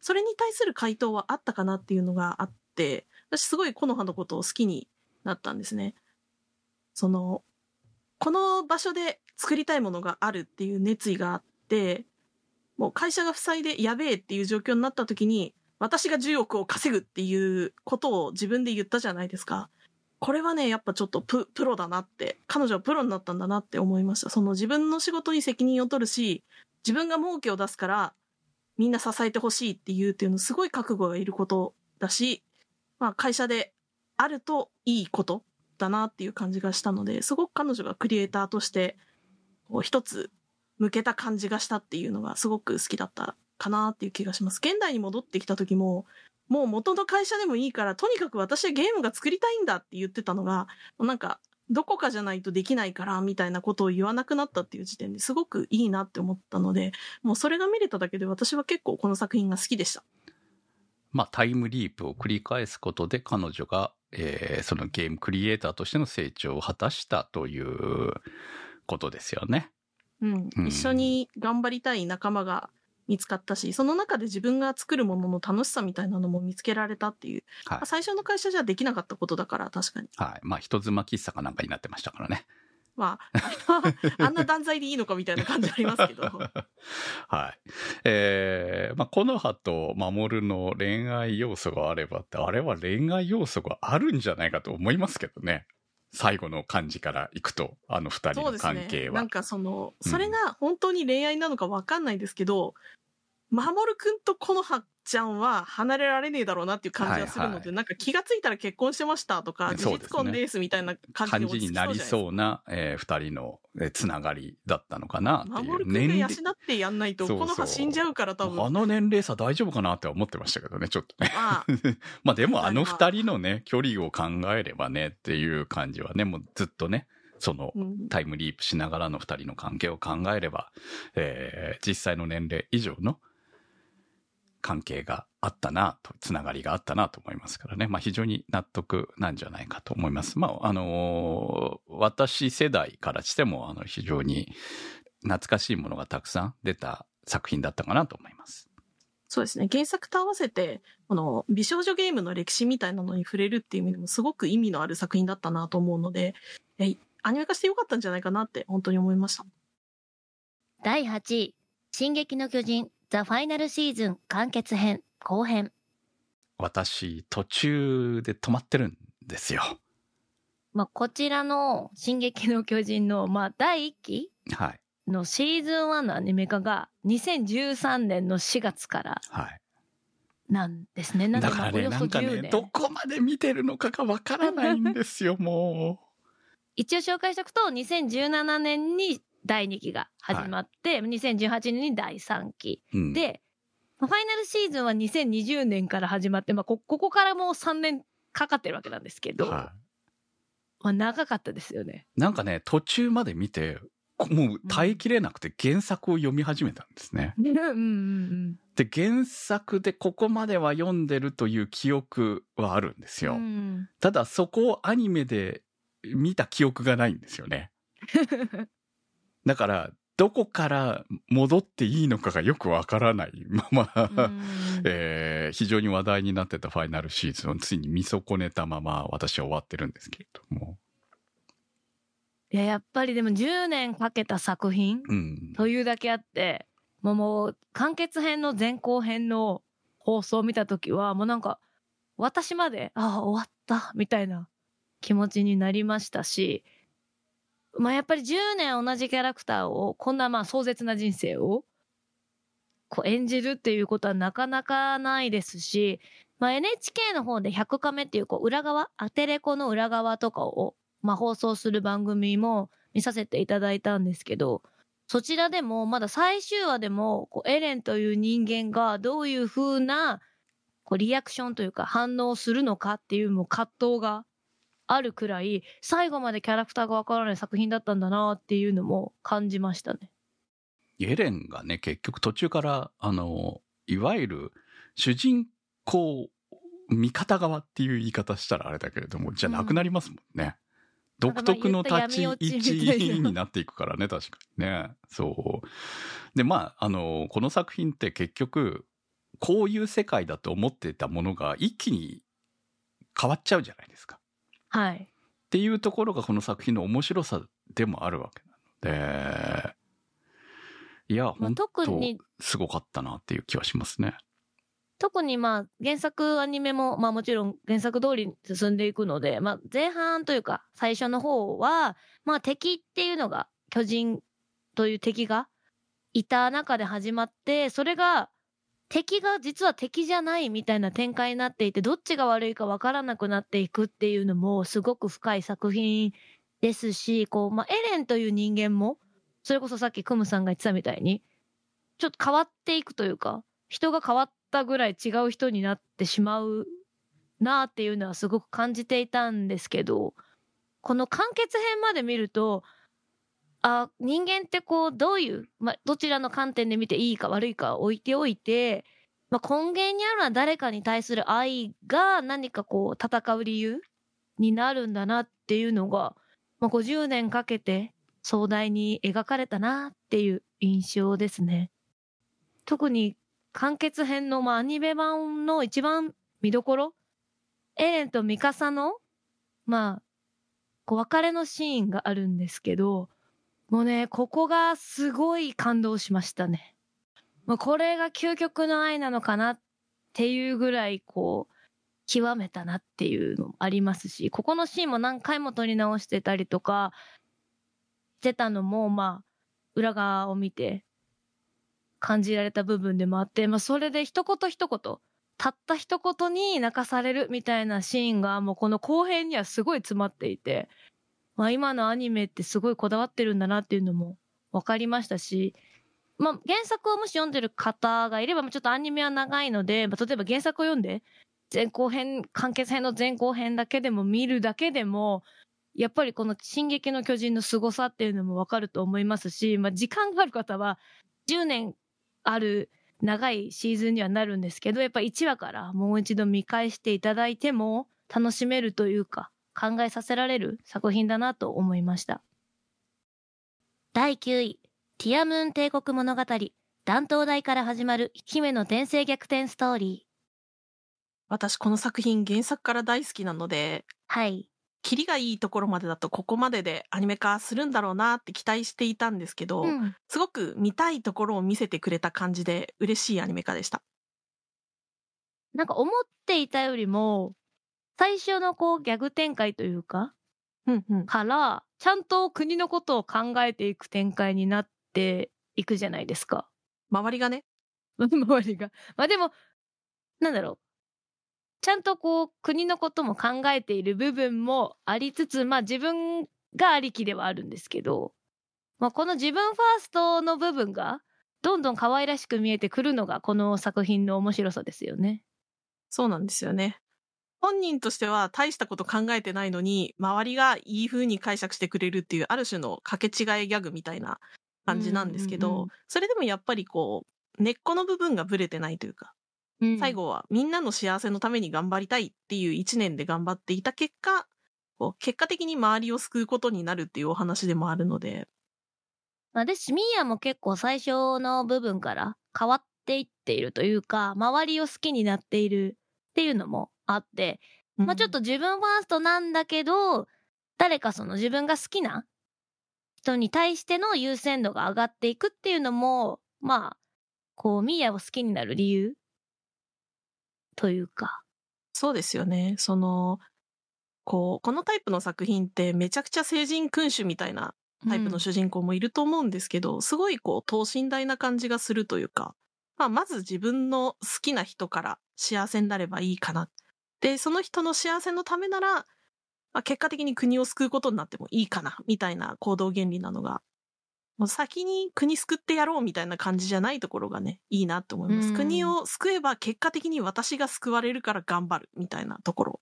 それに対する回答はあったかなっていうのがあって、私すごい木の葉のことを好きになったんですね。その、この場所で作りたいものがあるっていう熱意があって、もう会社が塞いでやべえっていう状況になった時に、私が10億を稼ぐっていうことを自分で言ったじゃないですか。これはね、やっぱちょっとプロだなって、彼女はプロになったんだなって思いました。その自分の仕事に責任を取るし、自分が儲けを出すから、みんな支えてほしいっていうっていうのすごい覚悟がいることだし、まあ会社であるといいことだなっていう感じがしたので、すごく彼女がクリエイターとして、一つ向けた感じがしたっていうのがすごく好きだったかなっていう気がします。現代に戻ってきた時も、もう元の会社でもいいから、とにかく私はゲームが作りたいんだって言ってたのが、なんか、どこかじゃないとできないから、みたいなことを言わなくなったっていう時点ですごくいいなって思ったので、もうそれが見れただけで私は結構この作品が好きでした。まあ、タイムリープを繰り返すことで彼女が、えーそのゲームクリエイターとしての成長を果たしたということですよね。うんうん。一緒に頑張りたい仲間が見つかったし、その中で自分が作るものの楽しさみたいなのも見つけられたっていう。はいまあ最初の会社じゃできなかったことだから、確かに。はい。まあ、人妻喫茶かなんかになってましたからね。まあ、[laughs] あんな断罪でいいのかみたいな感じありますけど。[laughs] はい。えー、まあ、この葉と守の恋愛要素があればって、あれは恋愛要素があるんじゃないかと思いますけどね。最後の感じからいくと、あの二人の関係。は。なんかその、うんそれが本当に恋愛なのかわかんないですけど、守くんとこのはちゃんは離れられねえだろうなっていう感じがするので、はいはなんか気がついたら結婚してましたとか、事実婚ですみたいな感じになりそうな、えー二人の、えーつながりだったのかなっていう。守くんが養齢ってやんないと、この葉死んじゃうから多分。あの年齢差大丈夫かなって思ってましたけどね、ちょっとね。[laughs] まあ、まあでもあの二人のね、距離を考えればねっていう感じはね、もうずっとね、そのうんタイムリープしながらの二人の関係を考えれば、えー実際の年齢以上の関係があったなと、つながりがあったなと思いますからね。まあ非常に納得なんじゃないかと思います。まああのー私世代からしても、あの非常に懐かしいものがたくさん出た作品だったかなと思います。そうですね。原作と合わせて、この美少女ゲームの歴史みたいなのに触れるっていう意味でもすごく意味のある作品だったなと思うので、えアニメ化してよかったんじゃないかなって本当に思いました。第8位、進撃の巨人、ザ・ファイナルシーズン完結編後編。私、途中で止まってるんですよ。まあ、こちらの進撃の巨人の、まあ、第1期はい。のシーズン1のアニメ化が2013年の4月からはい。なんですね。なんでだからね、なんか10ね、年。どこまで見てるのかがわからないんですよ、も [laughs] 一応紹介しておくと、2017年に第2期が始まって、2018年に第3期。う。うん、で、まあファイナルシーズンは2020年から始まって、まあ、こ、ここからもう3年かかってるわけなんですけど、はまあ、長かったですよね。い。なんかね、途中まで見て、こもう耐えきれなくて原作を読み始めたんですね。[laughs] うんうんうんで、原作でここまでは読んでるという記憶はあるんですうん。よ。うんただ、そこをアニメで見た記憶がないんですよね。[laughs] だから、どこから戻っていいのかがよくわからないまま、うんえー非常に話題になってたファイナルシーズンをついに見損ねたまま私は終わってるんですけれども。いや、やっぱりでも10年かけた作品うん。というだけあって、もうもう完結編の前後編の放送を見たときは、もうなんか、私まで、ああ、終わった、みたいな気持ちになりましたし、まあやっぱり10年同じキャラクターを、こんなまあ壮絶な人生を、こう演じるっていうことはなかなかないですし、まあ NHK の方で100カメっていうこう裏側、アテレコの裏側とかを、まあ放送する番組も見させていただいたんですけど、そちらでもまだ最終話でもこうエレンという人間がどういう風なこうリアクションというか反応するのかっていうもう葛藤があるくらい最後までキャラクターがわからない作品だったんだなっていうのも感じましたね。エレンがね、結局途中から、あの、いわゆる主人公、味方側っていう言い方したらあれだけれども、じゃなくなりますもんね。うん独特の立ち位置なになっていくからね、確かにね。そう。で、まあ、あの、この作品って結局、こういう世界だと思っていたものが一気に変わっちゃうじゃないですか。はい。っていうところがこの作品の面白さでもあるわけなので、いや、まあ本当すごかったなっていう気はしますね。特にまあ原作アニメもまあもちろん原作通りに進んでいくので、まあ前半というか最初の方は、まあ敵っていうのが巨人という敵がいた中で始まって、それが敵が実は敵じゃないみたいな展開になっていて、どっちが悪いかわからなくなっていくっていうのもすごく深い作品ですし、こう、まあエレンという人間も、それこそさっきクムさんが言ってたみたいに、ちょっと変わっていくというか、人が変わったぐらい違う人になってしまうなっていうのはすごく感じていたんですけど、この完結編まで見ると、あ、人間ってこう、どういう、まあ、どちらの観点で見ていいか悪いか置いておいて、まあ、根源にあるのは誰かに対する愛が何かこう、戦う理由になるんだなっていうのが、まあ、50年かけて壮大に描かれたなっていう印象ですね。特に完結編の、まあ、アニメ版の一番見どころエレンとミカサの、まあ、こう別れのシーンがあるんですけど、もうね、ここがすごい感動しましたね。まあ、これが究極の愛なのかなっていうぐらい、こう、極めたなっていうのもありますし、ここのシーンも何回も撮り直してたりとか、してたのも、まあ、裏側を見て感じられた部分でもあって、まあ、それで一言一言、たった一言に泣かされるみたいなシーンが、もうこの後編にはすごい詰まっていて、まあ、今のアニメってすごいこだわってるんだなっていうのも分かりましたし、まあ、原作をもし読んでる方がいれば、ちょっとアニメは長いので、まあ、例えば原作を読んで、前後編、完結編の前後編だけでも見るだけでも、やっぱりこの進撃の巨人の凄さっていうのもわかると思いますし、まあ、時間がある方は、10年ある長いシーズンにはなるんですけど、やっぱ1話からもう一度見返していただいても楽しめるというか、考えさせられる作品だなと思いました。第9位、ティアムーン帝国物語、断頭台から始まる姫の転生逆転ストーリー。私この作品原作から大好きなので、はい。キリがいいところまでだとここまででアニメ化するんだろうなって期待していたんですけど、うん。すごく見たいところを見せてくれた感じで嬉しいアニメ化でした。なんか思っていたよりも、最初のこうギャグ展開というか、うんうん。から、ちゃんと国のことを考えていく展開になっていくじゃないですか。周りがね、[laughs] 周りが。まあでも、なんだろう。ちゃんとこう、国のことも考えている部分もありつつ、まあ自分がありきではあるんですけど、まあこの自分ファーストの部分が、どんどん可愛らしく見えてくるのが、この作品の面白さですよね。そうなんですよね。本人としては大したこと考えてないのに、周りがいい風に解釈してくれるっていう、ある種の掛け違いギャグみたいな感じなんですけど、うんうんうんそれでもやっぱりこう、根っこの部分がブレてないというか、最後はみんなの幸せのために頑張りたいっていう一年で頑張っていた結果、こう結果的に周りを救うことになるっていうお話でもあるので、まあ、ですし、ミーヤも結構最初の部分から変わっていっているというか、周りを好きになっているっていうのもあって、まあちょっと自分ファーストなんだけど、誰かその自分が好きな人に対しての優先度が上がっていくっていうのも、まあ、こう、ミーヤを好きになる理由？というか。そうですよね。その、こう、このタイプの作品ってめちゃくちゃ聖人君主みたいなタイプの主人公もいると思うんですけど、すごいこう、等身大な感じがするというか、まあ、まず自分の好きな人から幸せになればいいかな。で、その人の幸せのためなら、まあ、結果的に国を救うことになってもいいかな、みたいな行動原理なのが、もう先に国救ってやろうみたいな感じじゃないところがね、いいなって思います。うん国を救えば結果的に私が救われるから頑張るみたいなところ。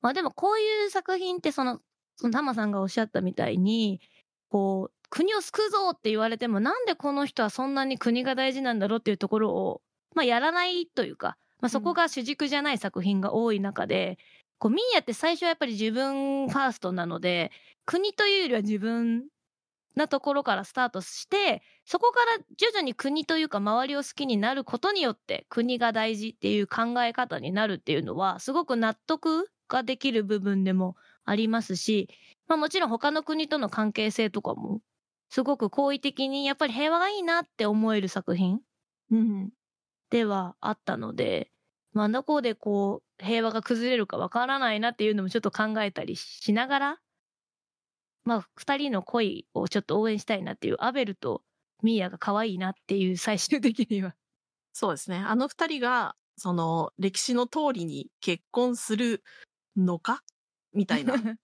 まあでもこういう作品ってその、そのタマさんがおっしゃったみたいに、こう、国を救うぞって言われても、なんでこの人はそんなに国が大事なんだろうっていうところを、まあやらないというか、まあそこが主軸じゃない作品が多い中で、こう、ミーヤって最初はやっぱり自分ファーストなので、国というよりは自分なところからスタートして、そこから徐々に国というか周りを好きになることによって国が大事っていう考え方になるっていうのはすごく納得ができる部分でもありますし、まあもちろん他の国との関係性とかもすごく好意的にやっぱり平和がいいなって思える作品うん。ではあったので、まあどこでこう平和が崩れるかわからないなっていうのもちょっと考えたりしながら、まあ二人の恋をちょっと応援したいなっていうアベルとミーヤが可愛いなっていう最終的には。そうですね。あの二人が、その、歴史の通りに結婚するのか？みたいな [laughs]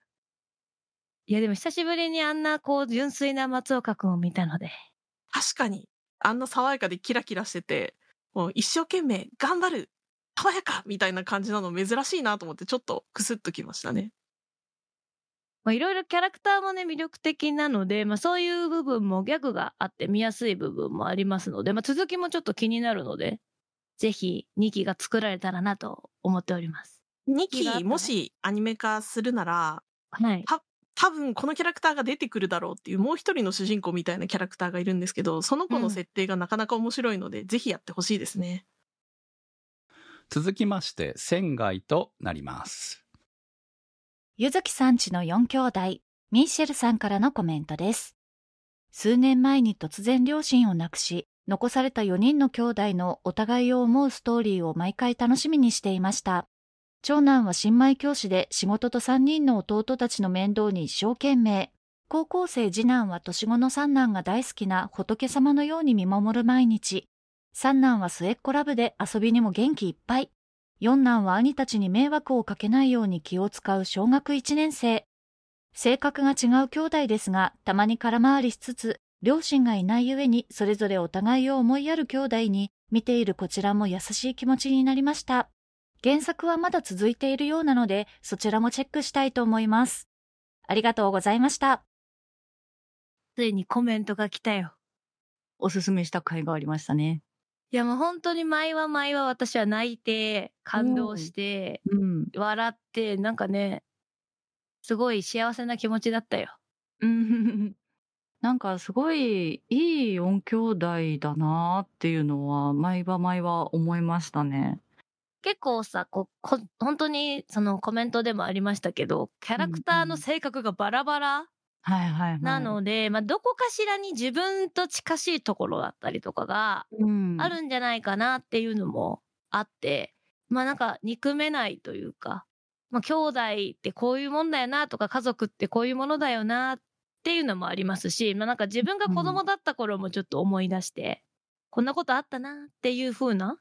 いやでも久しぶりにあんなこう純粋な松岡くんを見たので。確かに、あんな爽やかでキラキラしてて、もう一生懸命頑張る爽やかみたいな感じなの珍しいなと思ってちょっとクスッときましたね。まあいろいろキャラクターもね魅力的なので、まあそういう部分もギャグがあって見やすい部分もありますので、まあ続きもちょっと気になるので、ぜひ2期が作られたらなと思っております。2気があったね期もしアニメ化するなら、はい。多分このキャラクターが出てくるだろうっていうもう一人の主人公みたいなキャラクターがいるんですけど、その子の設定がなかなか面白いので、ぜひやってほしいですね。続きまして、仙外となります。ゆずきさんちの4兄弟、ミッシェルさんからのコメントです。数年前に突然両親を亡くし、残された4人の兄弟のお互いを思うストーリーを毎回楽しみにしていました。長男は新米教師で仕事と3人の弟たちの面倒に一生懸命。高校生次男は年子の三男が大好きな仏様のように見守る毎日。三男は末っ子ラブで遊びにも元気いっぱい。四男は兄たちに迷惑をかけないように気を使う小学1年生。性格が違う兄弟ですが、たまに空回りしつつ、両親がいないゆえにそれぞれお互いを思いやる兄弟に、見ているこちらも優しい気持ちになりました。原作はまだ続いているようなので、そちらもチェックしたいと思います。ありがとうございました。ついにコメントが来たよ。おすすめした回がありましたね。いやもう本当に毎話毎話私は泣いて、感動して、うん。笑って、なんかね、すごい幸せな気持ちだったよ。うん。[laughs] なんかすごいいい四兄弟だなっていうのは毎話毎話思いましたね。結構さ、こう、こ本当にそのコメントでもありましたけど、キャラクターの性格がバラバラはいはいはい。なので、まあどこかしらに自分と近しいところだったりとかがうん、あるんじゃないかなっていうのもあって、まあなんか憎めないというか、まあ兄弟ってこういうもんだよなとか家族ってこういうものだよなっていうのもありますし、まあなんか自分が子供だった頃もちょっと思い出して、こんなことあったなっていう風な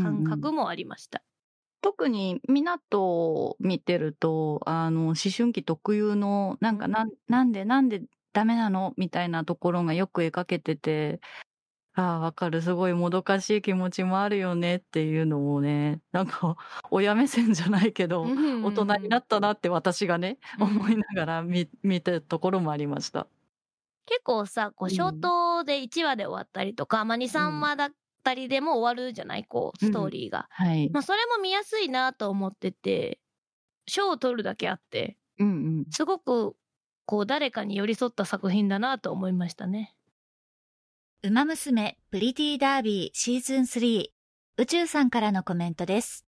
感覚もありました。特に港を見てると、あの、思春期特有の、なんかなん、なんで、なんでダメなのみたいなところがよく描けてて、ああ、わかる。すごいもどかしい気持ちもあるよねっていうのをね、なんか、親目線じゃないけど、大人になったなって私がね、うん思いながら見、見てるところもありました。結構さ、こう、うんショートで1話で終わったりとか、まあ2、3話だったりでも終わるじゃない？こう、ストーリーが。はい。まあそれも見やすいなと思ってて、賞を取るだけあって、うんうん。すごく、こう、誰かに寄り添った作品だなと思いましたね。ウマ娘プリティダービーシーズン3宇宙さんからのコメントです。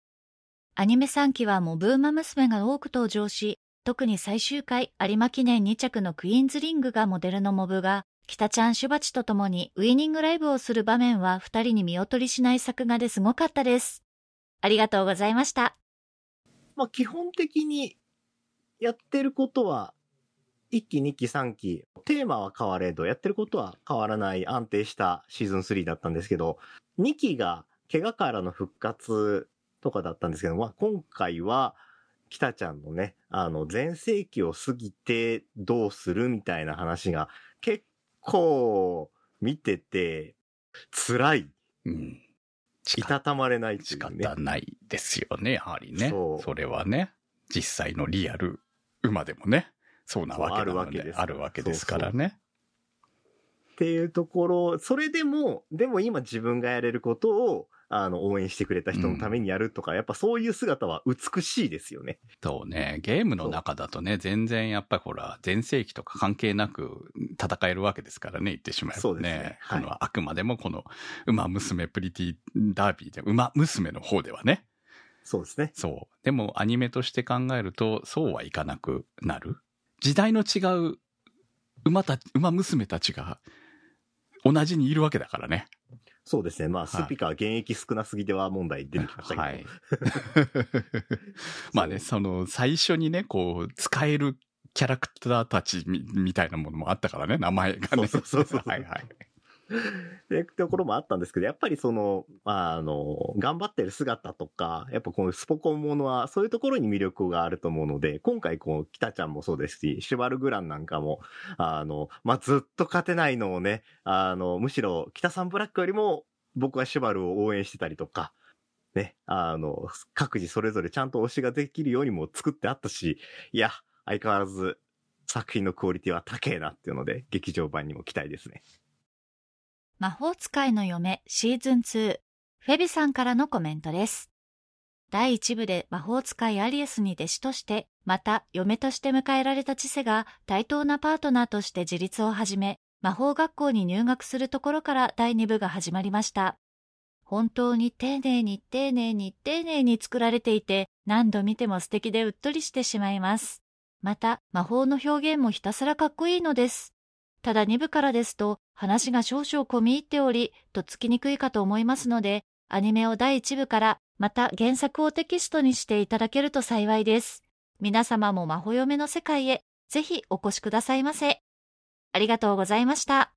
アニメ3期はモブウマ娘が多く登場し、特に最終回有馬記念2着のクイーンズリングがモデルのモブが、北ちゃんシュバチと共にウイニングライブをする場面は二人に見劣りしない作画ですごかったです。ありがとうございました。まあ基本的にやってることは、1期、2期、3期、テーマは変われど、やってることは変わらない安定したシーズン3だったんですけど、2期が怪我からの復活とかだったんですけど、まあ今回は、北ちゃんのね、あの、全盛期を過ぎてどうするみたいな話が結構見てて、辛い、うん。いたたまれないい仕うね方。ないですよね、やはりね。そそうれはね、実際のリアル馬でもね、そうなわけなので、そうあるわけですあるわけですからね。っていうところ、それでも、でも今自分がやれることを、あの、応援してくれた人のためにやるとか、やっぱそういう姿は美しいですよね。そうね、ゲームの中だとね、全然やっぱりほら、全盛期とか関係なく戦えるわけですからね、言ってしまえばね。そうですねはいあくまでもこの、馬娘プリティダービーで、馬娘の方ではね。そうですね。そう。でもアニメとして考えると、そうはいかなくなる。時代の違う馬たち、馬娘たちが同じにいるわけだからね。そうですね。まあ、はいスピカ現役少なすぎでは問題出てきましたけど。はい。[laughs] まあね、その、最初にね、こう、使えるキャラクターたちみみたいなものもあったからね、名前がね。そうそうそうそう [laughs] はいはい。[laughs] ってところもあったんですけど、やっぱりその、あの、頑張ってる姿とか、やっぱこのスポコンものは、そういうところに魅力があると思うので、今回こう、北ちゃんもそうですし、シュバルグランなんかも、あの、まあ、ずっと勝てないのをね、あの、むしろ北さんブラックよりも、僕はシュバルを応援してたりとか、ね、あの、各自それぞれちゃんと推しができるようにも作ってあったし、いや、相変わらず作品のクオリティは高えなっていうので、劇場版にも期待ですね。魔法使いの嫁シーズン2フェビさんからのコメントです。第1部で魔法使いアリエスに弟子として、また嫁として迎えられたチセが対等なパートナーとして自立を始め、魔法学校に入学するところから第2部が始まりました。本当に丁寧に丁寧に丁寧に作られていて、何度見ても素敵でうっとりしてしまいます。また、魔法の表現もひたすらかっこいいのです。ただ2部からですと話が少々込み入っており、とっつきにくいかと思いますので、アニメを第1部からまた原作をテキストにしていただけると幸いです。皆様も魔法嫁の世界へぜひお越しくださいませ。ありがとうございました。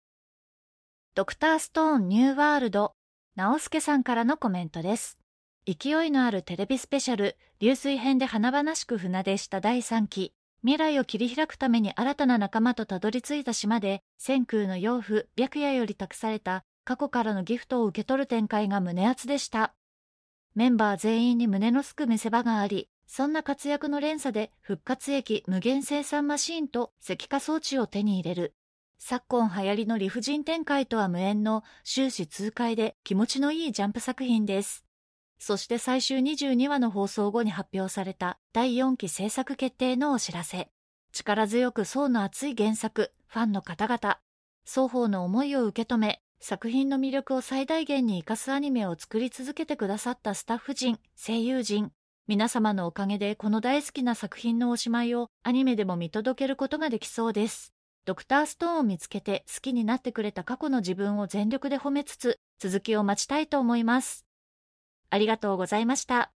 ドクターストーンニューワールド、直輔さんからのコメントです。勢いのあるテレビスペシャル、流水編で華々しく船出した第3期、未来を切り開くために新たな仲間とたどり着いた島で、千空の養父、白夜より託された過去からのギフトを受け取る展開が胸熱でした。メンバー全員に胸のすく見せ場があり、そんな活躍の連鎖で復活液無限生産マシーンと石化装置を手に入れる。昨今流行りの理不尽展開とは無縁の終始痛快で気持ちのいいジャンプ作品です。そして最終22話の放送後に発表された第4期制作決定のお知らせ。力強く層の厚い原作、ファンの方々、双方の思いを受け止め、作品の魅力を最大限に生かすアニメを作り続けてくださったスタッフ陣、声優陣、皆様のおかげでこの大好きな作品のおしまいをアニメでも見届けることができそうです。ドクターストーンを見つけて好きになってくれた過去の自分を全力で褒めつつ、続きを待ちたいと思います。ありがとうございました。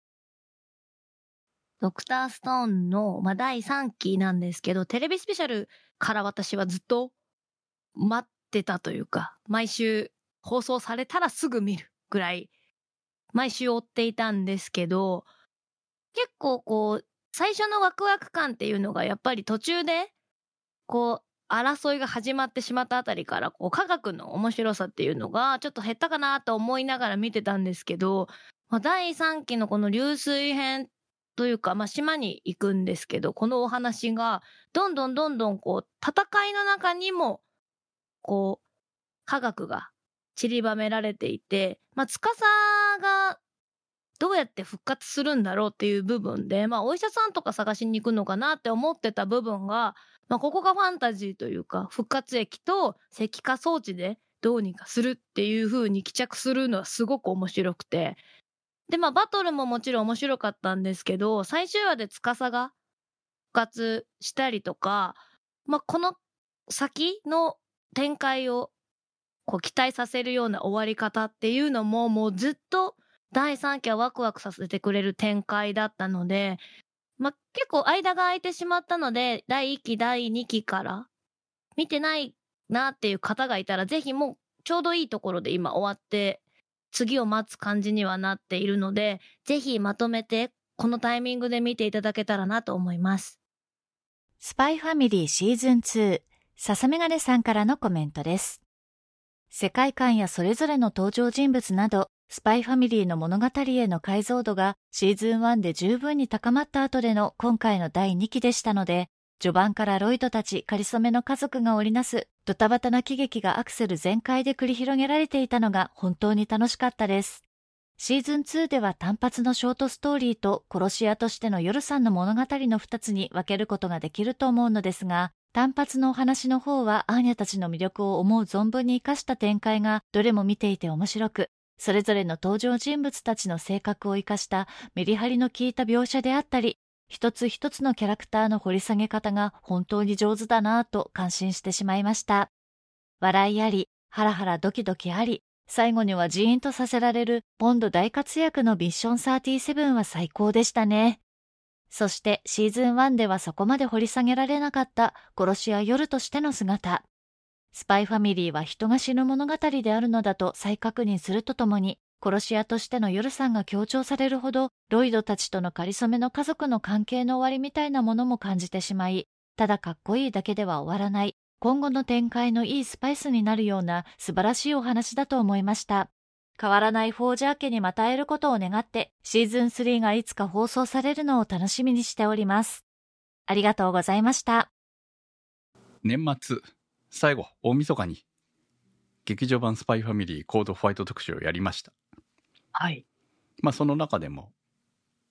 ドクターストーンの、まあ、第3期なんですけど、テレビスペシャルから私はずっと待ってたというか、毎週放送されたらすぐ見るぐらい、毎週追っていたんですけど、結構こう、最初のワクワク感っていうのがやっぱり途中で、こう、争いが始まってしまったあたりから、こう、科学の面白さっていうのがちょっと減ったかなと思いながら見てたんですけど、まあ、第3期のこの流水編というか、まあ、島に行くんですけど、このお話が、どんどんどんどんこう、戦いの中にも、こう、科学が散りばめられていて、まあ、司が、どうやって復活するんだろうっていう部分で、まあ、お医者さんとか探しに行くのかなって思ってた部分が、まあ、ここがファンタジーというか、復活液と石化装置でどうにかするっていう風に帰着するのはすごく面白くて、で、まあ、バトルももちろん面白かったんですけど、最終話で司が復活したりとか、まあ、この先の展開をこう期待させるような終わり方っていうのも、もうずっと第3期はワクワクさせてくれる展開だったので、まあ、結構間が空いてしまったので、第1期、第2期から見てないなっていう方がいたら、ぜひもうちょうどいいところで今終わって、次を待つ感じにはなっているので、ぜひまとめてこのタイミングで見ていただけたらなと思います。スパイファミリーシーズン2、笹メガネさんからのコメントです。世界観やそれぞれの登場人物など、スパイファミリーの物語への解像度がシーズン1で十分に高まった後での今回の第2期でしたので、序盤からロイドたち仮初めの家族が織りなすドタバタな喜劇がアクセル全開で繰り広げられていたのが本当に楽しかったです。シーズン2では単発のショートストーリーと殺し屋としての夜さんの物語の2つに分けることができると思うのですが、単発のお話の方はアーニャたちの魅力を思う存分に活かした展開がどれも見ていて面白く、それぞれの登場人物たちの性格を生かしたメリハリの効いた描写であったり、一つ一つのキャラクターの掘り下げ方が本当に上手だなぁと感心してしまいました。笑いあり、ハラハラドキドキあり、最後にはジーンとさせられるボンド大活躍のミッション37は最高でしたね。そしてシーズン1ではそこまで掘り下げられなかった殺し屋夜としての姿。スパイファミリーは人が死ぬ物語であるのだと再確認するとともに、殺し屋としての夜さんが強調されるほど、ロイドたちとの仮初めの家族の関係の終わりみたいなものも感じてしまい、ただかっこいいだけでは終わらない、今後の展開のいいスパイスになるような素晴らしいお話だと思いました。変わらないフォージャー家にまた会えることを願って、シーズン3がいつか放送されるのを楽しみにしております。ありがとうございました。年末、最後、大晦日に、劇場版スパイファミリーコードファイト特集をやりました。はい。まあ、その中でも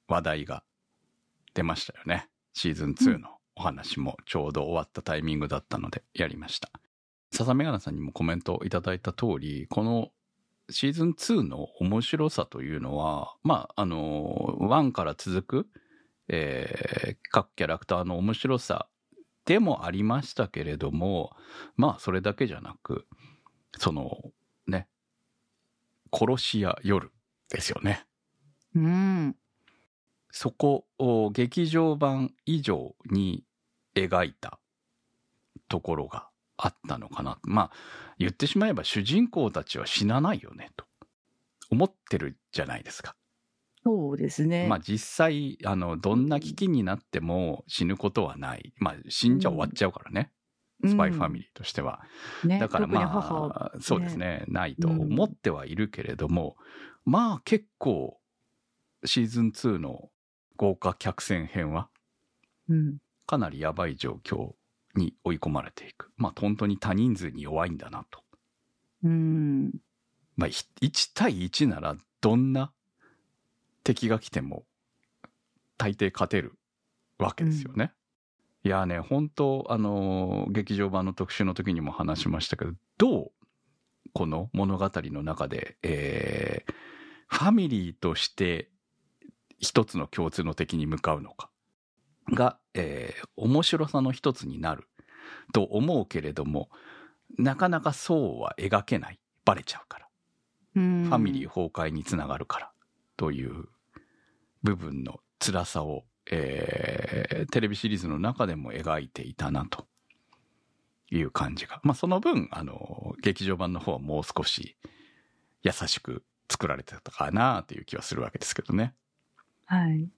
話題が出ましたよね。シーズン2のお話もちょうど終わったタイミングだったのでやりました。笹メガネさんにもコメントをいただいた通り、このシーズン2の面白さというのは、まあ、あの、1から続く、えー各キャラクターの面白さでもありましたけれども、まあ、それだけじゃなく、その、ね、殺し屋夜ですよね。うん。そこを劇場版以上に描いたところがあったのかな。まあ、言ってしまえば主人公たちは死なないよね、と思ってるじゃないですか。そうですね。まあ実際、あの、どんな危機になっても死ぬことはない。まあ死んじゃ終わっちゃうからね。スパイファミリーとしては。ー、ね、だからま母あ、そうですね、ないと思ってはいるけれども、まあ結構、シーズン2の豪華客船編は、うん。かなりやばい状況に追い込まれていく。まあ本当に多人数に弱いんだなと。うん。まあひ1対1ならどんな敵が来ても大抵勝てるわけですよね。いやね、本当あのー劇場版の特集の時にも話しましたけど、どうこの物語の中で、えーファミリーとして一つの共通の敵に向かうのかが、えー面白さの一つになると思うけれども、なかなかそうは描けない。バレちゃうから。うん。ファミリー崩壊につながるからという部分の辛さを、えーテレビシリーズの中でも描いていたなという感じが。まあその分、あの、劇場版の方はもう少し優しく作られてたかなという気はするわけですけどね。はい。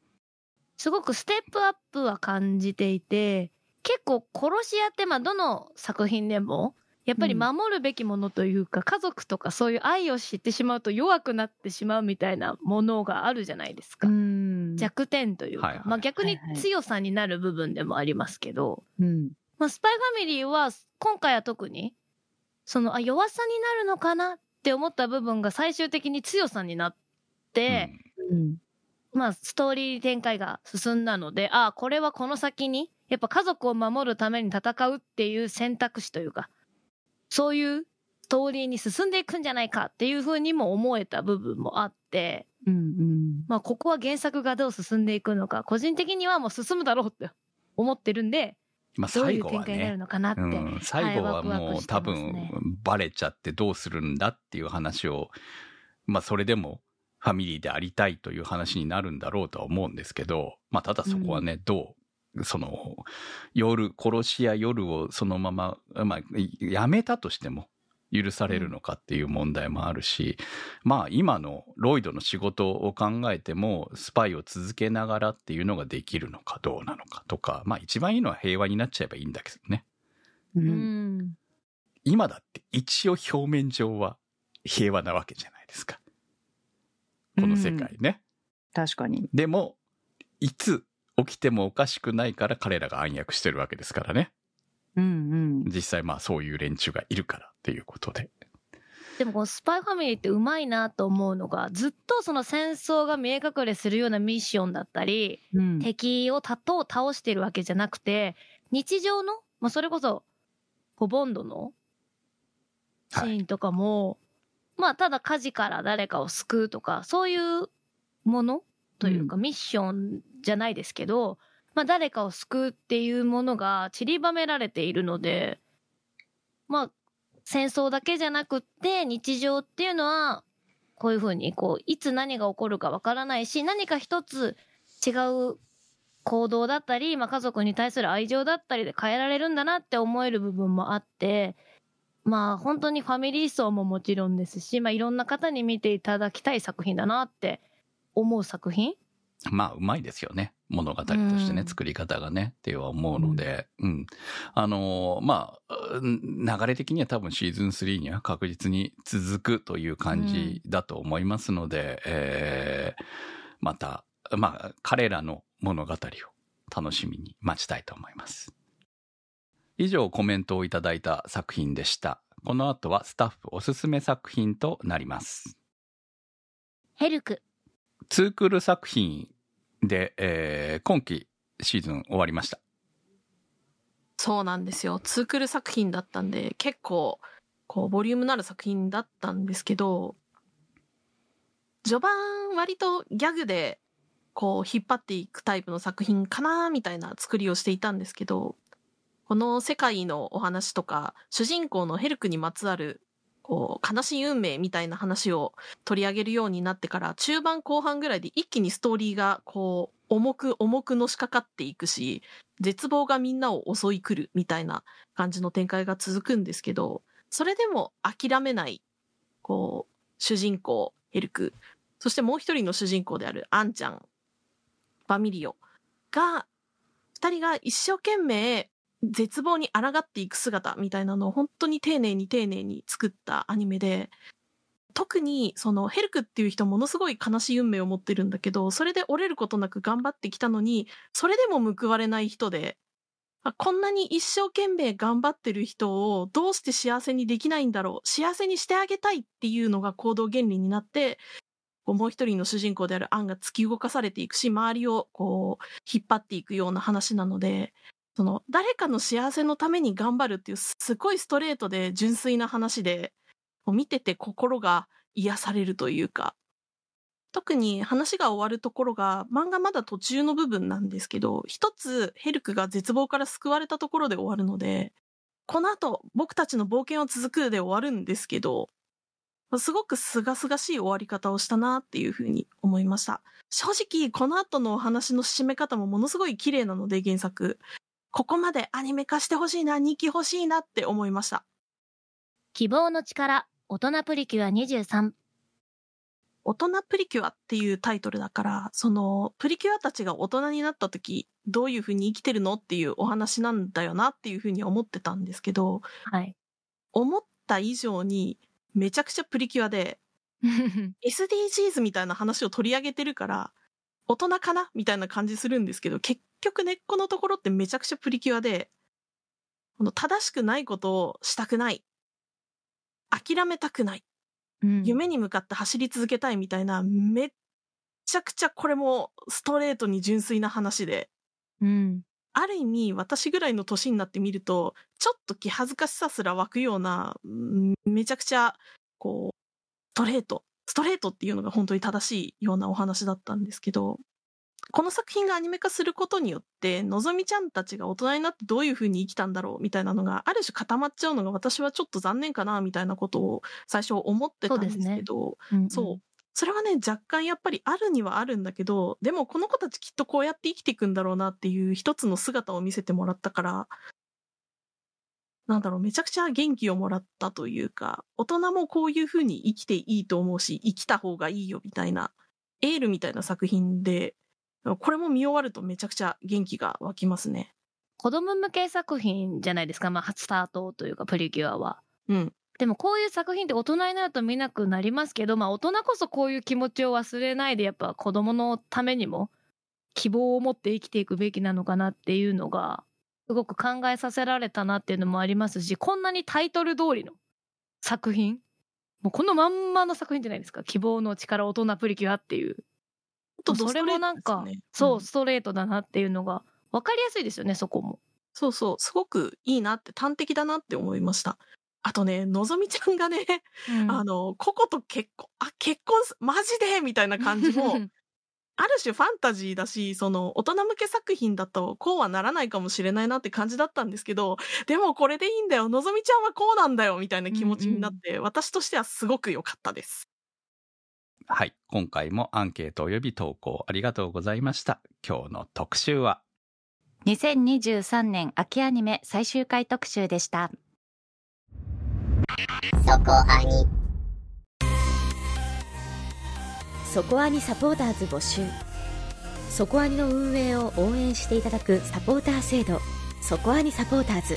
すごくステップアップは感じていて、結構殺し屋ってまあどの作品でも、やっぱり守るべきものというか、家族とかそういう愛を知ってしまうと弱くなってしまうみたいなものがあるじゃないですか。ん弱点というか、はいはいまあ逆にはいはい強さになる部分でもありますけど、うん。まあスパイファミリーは今回は特に、そのあ弱さになるのかなって思った部分が最終的に強さになって、うん。まあ、ストーリー展開が進んだので、ああ、これはこの先に、やっぱ家族を守るために戦うっていう選択肢というか、そういうストーリーに進んでいくんじゃないかっていうふうにも思えた部分もあって、うん。うん。まあ、ここは原作がどう進んでいくのか、個人的にはもう進むだろうって思ってるんで、まあ最後はね。うん、最後はもう多分バレちゃってどうするんだっていう話を、まあそれでもファミリーでありたいという話になるんだろうとは思うんですけど、まあただそこはね、どう、その、夜、殺し屋夜をそのまま、まあ、やめたとしても許されるのかっていう問題もあるし、まあ今のロイドの仕事を考えても、スパイを続けながらっていうのができるのかどうなのかとか、まあ一番いいのは平和になっちゃえばいいんだけどね。う。うんん。今だって一応表面上は平和なわけじゃないですか。この世界ね。確かに。でも、いつ起きてもおかしくないから彼らが暗躍してるわけですからね。うん。うん。実際まあそういう連中がいるからっていうことで。でもこのスパイファミリーってうまいなと思うのが、ずっとその戦争が見え隠れするようなミッションだったり、うん。敵をたと倒してるわけじゃなくて、日常の、まあ、それこそ、こうボンドのシーンとかも、まあ、ただ火事から誰かを救うとか、そういうものというか、ミッションじゃないですけど、まあ、誰かを救うっていうものが散りばめられているので、まあ、戦争だけじゃなくって、日常っていうのは、こういうふうに、こう、いつ何が起こるかわからないし、何か一つ違う行動だったり、まあ、家族に対する愛情だったりで変えられるんだなって思える部分もあって、まあ本当にファミリー層ももちろんですし、まあいろんな方に見ていただきたい作品だなって思う作品まあ、うまいですよね。物語としてね、うん作り方がね、っては思うので、うん。あのーまあ、うん流れ的には多分シーズン3には確実に続くという感じだと思いますので、えーまた、まあ、彼らの物語を楽しみに待ちたいと思います。以上コメントをいただいた作品でした。この後はスタッフおすすめ作品となります。ヘルク。ツークール作品で、えー今期シーズン終わりました。そうなんですよ。ツークル作品だったんで、結構、こう、ボリュームのある作品だったんですけど、序盤割とギャグで、こう、引っ張っていくタイプの作品かなみたいな作りをしていたんですけど、この世界のお話とか、主人公のヘルクにまつわる、こう、悲しい運命みたいな話を取り上げるようになってから、中盤後半ぐらいで一気にストーリーが、こう、重く重くのしかかっていくし、絶望がみんなを襲い来るみたいな感じの展開が続くんですけど、それでも諦めない、こう、主人公、ヘルク、そしてもう一人の主人公であるアンちゃん、ファミリオが、二人が一生懸命絶望に抗っていく姿みたいなのを本当に丁寧に丁寧に作ったアニメで、特にそのヘルクっていう人ものすごい悲しい運命を持ってるんだけど、それで折れることなく頑張ってきたのに、それでも報われない人で、こんなに一生懸命頑張ってる人をどうして幸せにできないんだろう幸せにしてあげたいっていうのが行動原理になって、もう一人の主人公であるアンが突き動かされていくし、周りをこう引っ張っていくような話なので、その誰かの幸せのために頑張るっていうすごいストレートで純粋な話で、見てて心が癒されるというか、特に話が終わるところが漫画まだ途中の部分なんですけど、一つヘルクが絶望から救われたところで終わるので、この後僕たちの冒険は続くで終わるんですけど、すごく清々しい終わり方をしたなっていうふうに思いました。正直この後のお話の締め方もものすごい綺麗なので原作。ここまでアニメ化してほしいな、2期欲しいなって思いました。希望の力、大人プリキュア23。大人プリキュアっていうタイトルだから、そのプリキュアたちが大人になった時、どういう風に生きてるのっていうお話なんだよなっていう風に思ってたんですけど、はい。思った以上にめちゃくちゃプリキュアで、[laughs] SDGs みたいな話を取り上げてるから、大人かなみたいな感じするんですけど、結局根っこのところってめちゃくちゃプリキュアで、この正しくないことをしたくない。諦めたくない。うん夢に向かって走り続けたいみたいな、めっちゃくちゃこれもストレートに純粋な話で、うん。ある意味私ぐらいの年になってみると、ちょっと気恥ずかしさすら湧くような、うんめちゃくちゃ、こう、ストレート、ストレートっていうのが本当に正しいようなお話だったんですけど、この作品がアニメ化することによって、のぞみちゃんたちが大人になってどういう風に生きたんだろうみたいなのが、ある種固まっちゃうのが私はちょっと残念かなみたいなことを最初思ってたんですけど、うんそう。それはね、若干やっぱりあるにはあるんだけど、でもこの子たちきっとこうやって生きていくんだろうなっていう一つの姿を見せてもらったから、なんだろう、めちゃくちゃ元気をもらったというか、大人もこういう風に生きていいと思うし、生きた方がいいよみたいな、エールみたいな作品で、これも見終わるとめちゃくちゃ元気が湧きますね。子供向け作品じゃないですか、まあ、スタートというか、プリキュアは。うん。でもこういう作品って大人になると見なくなりますけど、まあ大人こそこういう気持ちを忘れないで、やっぱ子供のためにも希望を持って生きていくべきなのかなっていうのが、すごく考えさせられたなっていうのもありますし、こんなにタイトル通りの作品？もうこのまんまの作品じゃないですか？希望の力大人プリキュアっていう。とそれもなんか、そう、んストレートだなっていうのが分かりやすいですよね、そこも。そうそう、すごくいいなって、端的だなって思いました。あとね、のぞみちゃんがね、あの、ココと結婚、あ、結婚す、マジでみたいな感じも、ある種ファンタジーだし、その、大人向け作品だと、こうはならないかもしれないなって感じだったんですけど、でもこれでいいんだよ、のぞみちゃんはこうなんだよ、みたいな気持ちになって、私としてはすごく良かったです。はい。今回もアンケート及び投稿ありがとうございました。今日の特集は、2023年秋アニメ最終回特集でした。そこアニそこアニサポーターズ募集そこアニの運営を応援していただくサポーター制度そこアニサポーターズ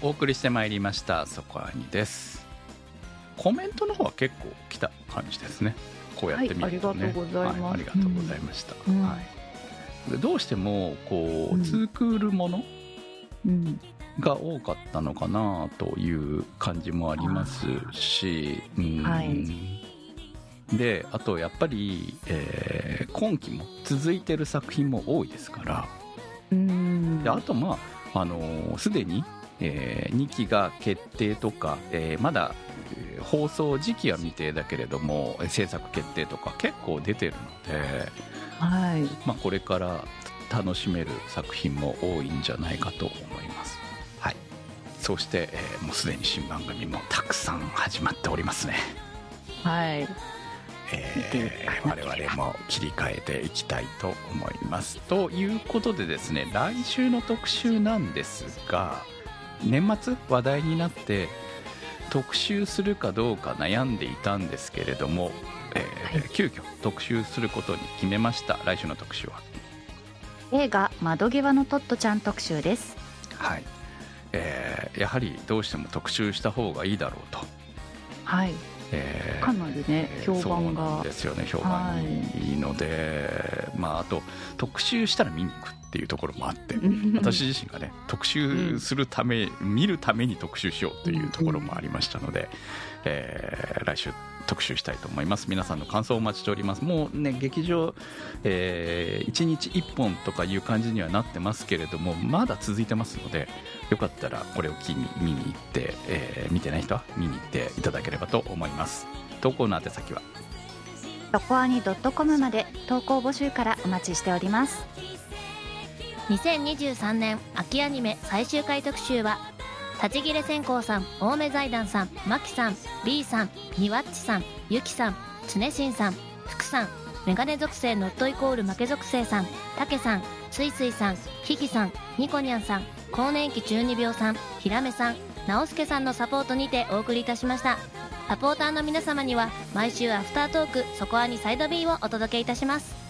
お送りしてまいりました。そこアニです。コメントの方は結構来た感じですね。こうやってみるとね、はいありがとうございます。はありがとうございました、うん。はい、でどうしてもこう、うん。ツークールものうん。が多かったのかなという感じもありますし、うん。はい。であとやっぱり、えー今期も続いてる作品も多いですから。うん。であとまああのーすでに、え2期が決定とか、えーまだえー放送時期は未定だけれどもえー制作決定とか結構出てるので、はいまあ、これから楽しめる作品も多いんじゃないかと思います。はい、そして、えーもうすでに新番組もたくさん始まっておりますね。はいえー我々も切り替えていきたいと思います。ということでですね来週の特集なんですが年末話題になって特集するかどうか悩んでいたんですけれども、えー急遽特集することに決めました。来週の特集は？映画「窓際のトットちゃん」特集です。はい。えーやはりどうしても特集した方がいいだろうと。はい。えーかなりね評判そうですよね。評判い。いので、まああと特集したら見に行くっていうところもあって私自身がね特集するため、見るために特集しようというところもありましたので、えー来週特集したいと思います。皆さんの感想をお待ちしております。もうね劇場、え1日1本とかいう感じにはなってますけれどもまだ続いてますのでよかったらこれを機に見に行って、えー見てない人は見に行っていただければと思います。投稿の宛先は？そこアニ .com まで投稿募集からお待ちしております2023年秋アニメ最終回特集は立ち切れ線香さん青梅財団さんマキさん B さんニワッチさんゆきさん常新さん福さんメガネ属性ノットイコール負け属性さんたけさんすいすいさんキキさんニコニャンさん更年期中二病さんひらめさん直輔さんのサポートにてお送りいたしました。サポーターの皆様には毎週アフタートークそこアニサイド B をお届けいたします。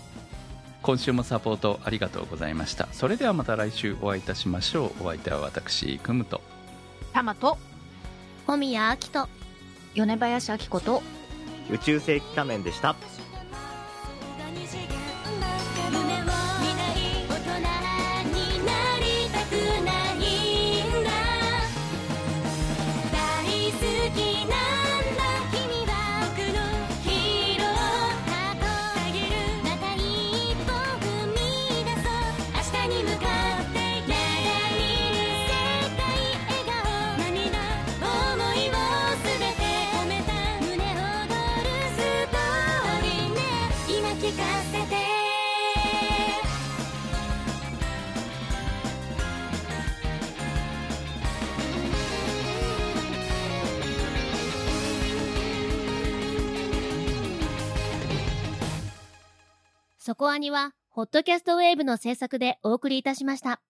今週もサポートありがとうございました。それではまた来週お会いいたしましょう。お相手は私くむと。タマと。小宮明人。米林明子と。宇宙世紀仮面でした。そこアニは、ホットキャストウェーブの制作でお送りいたしました。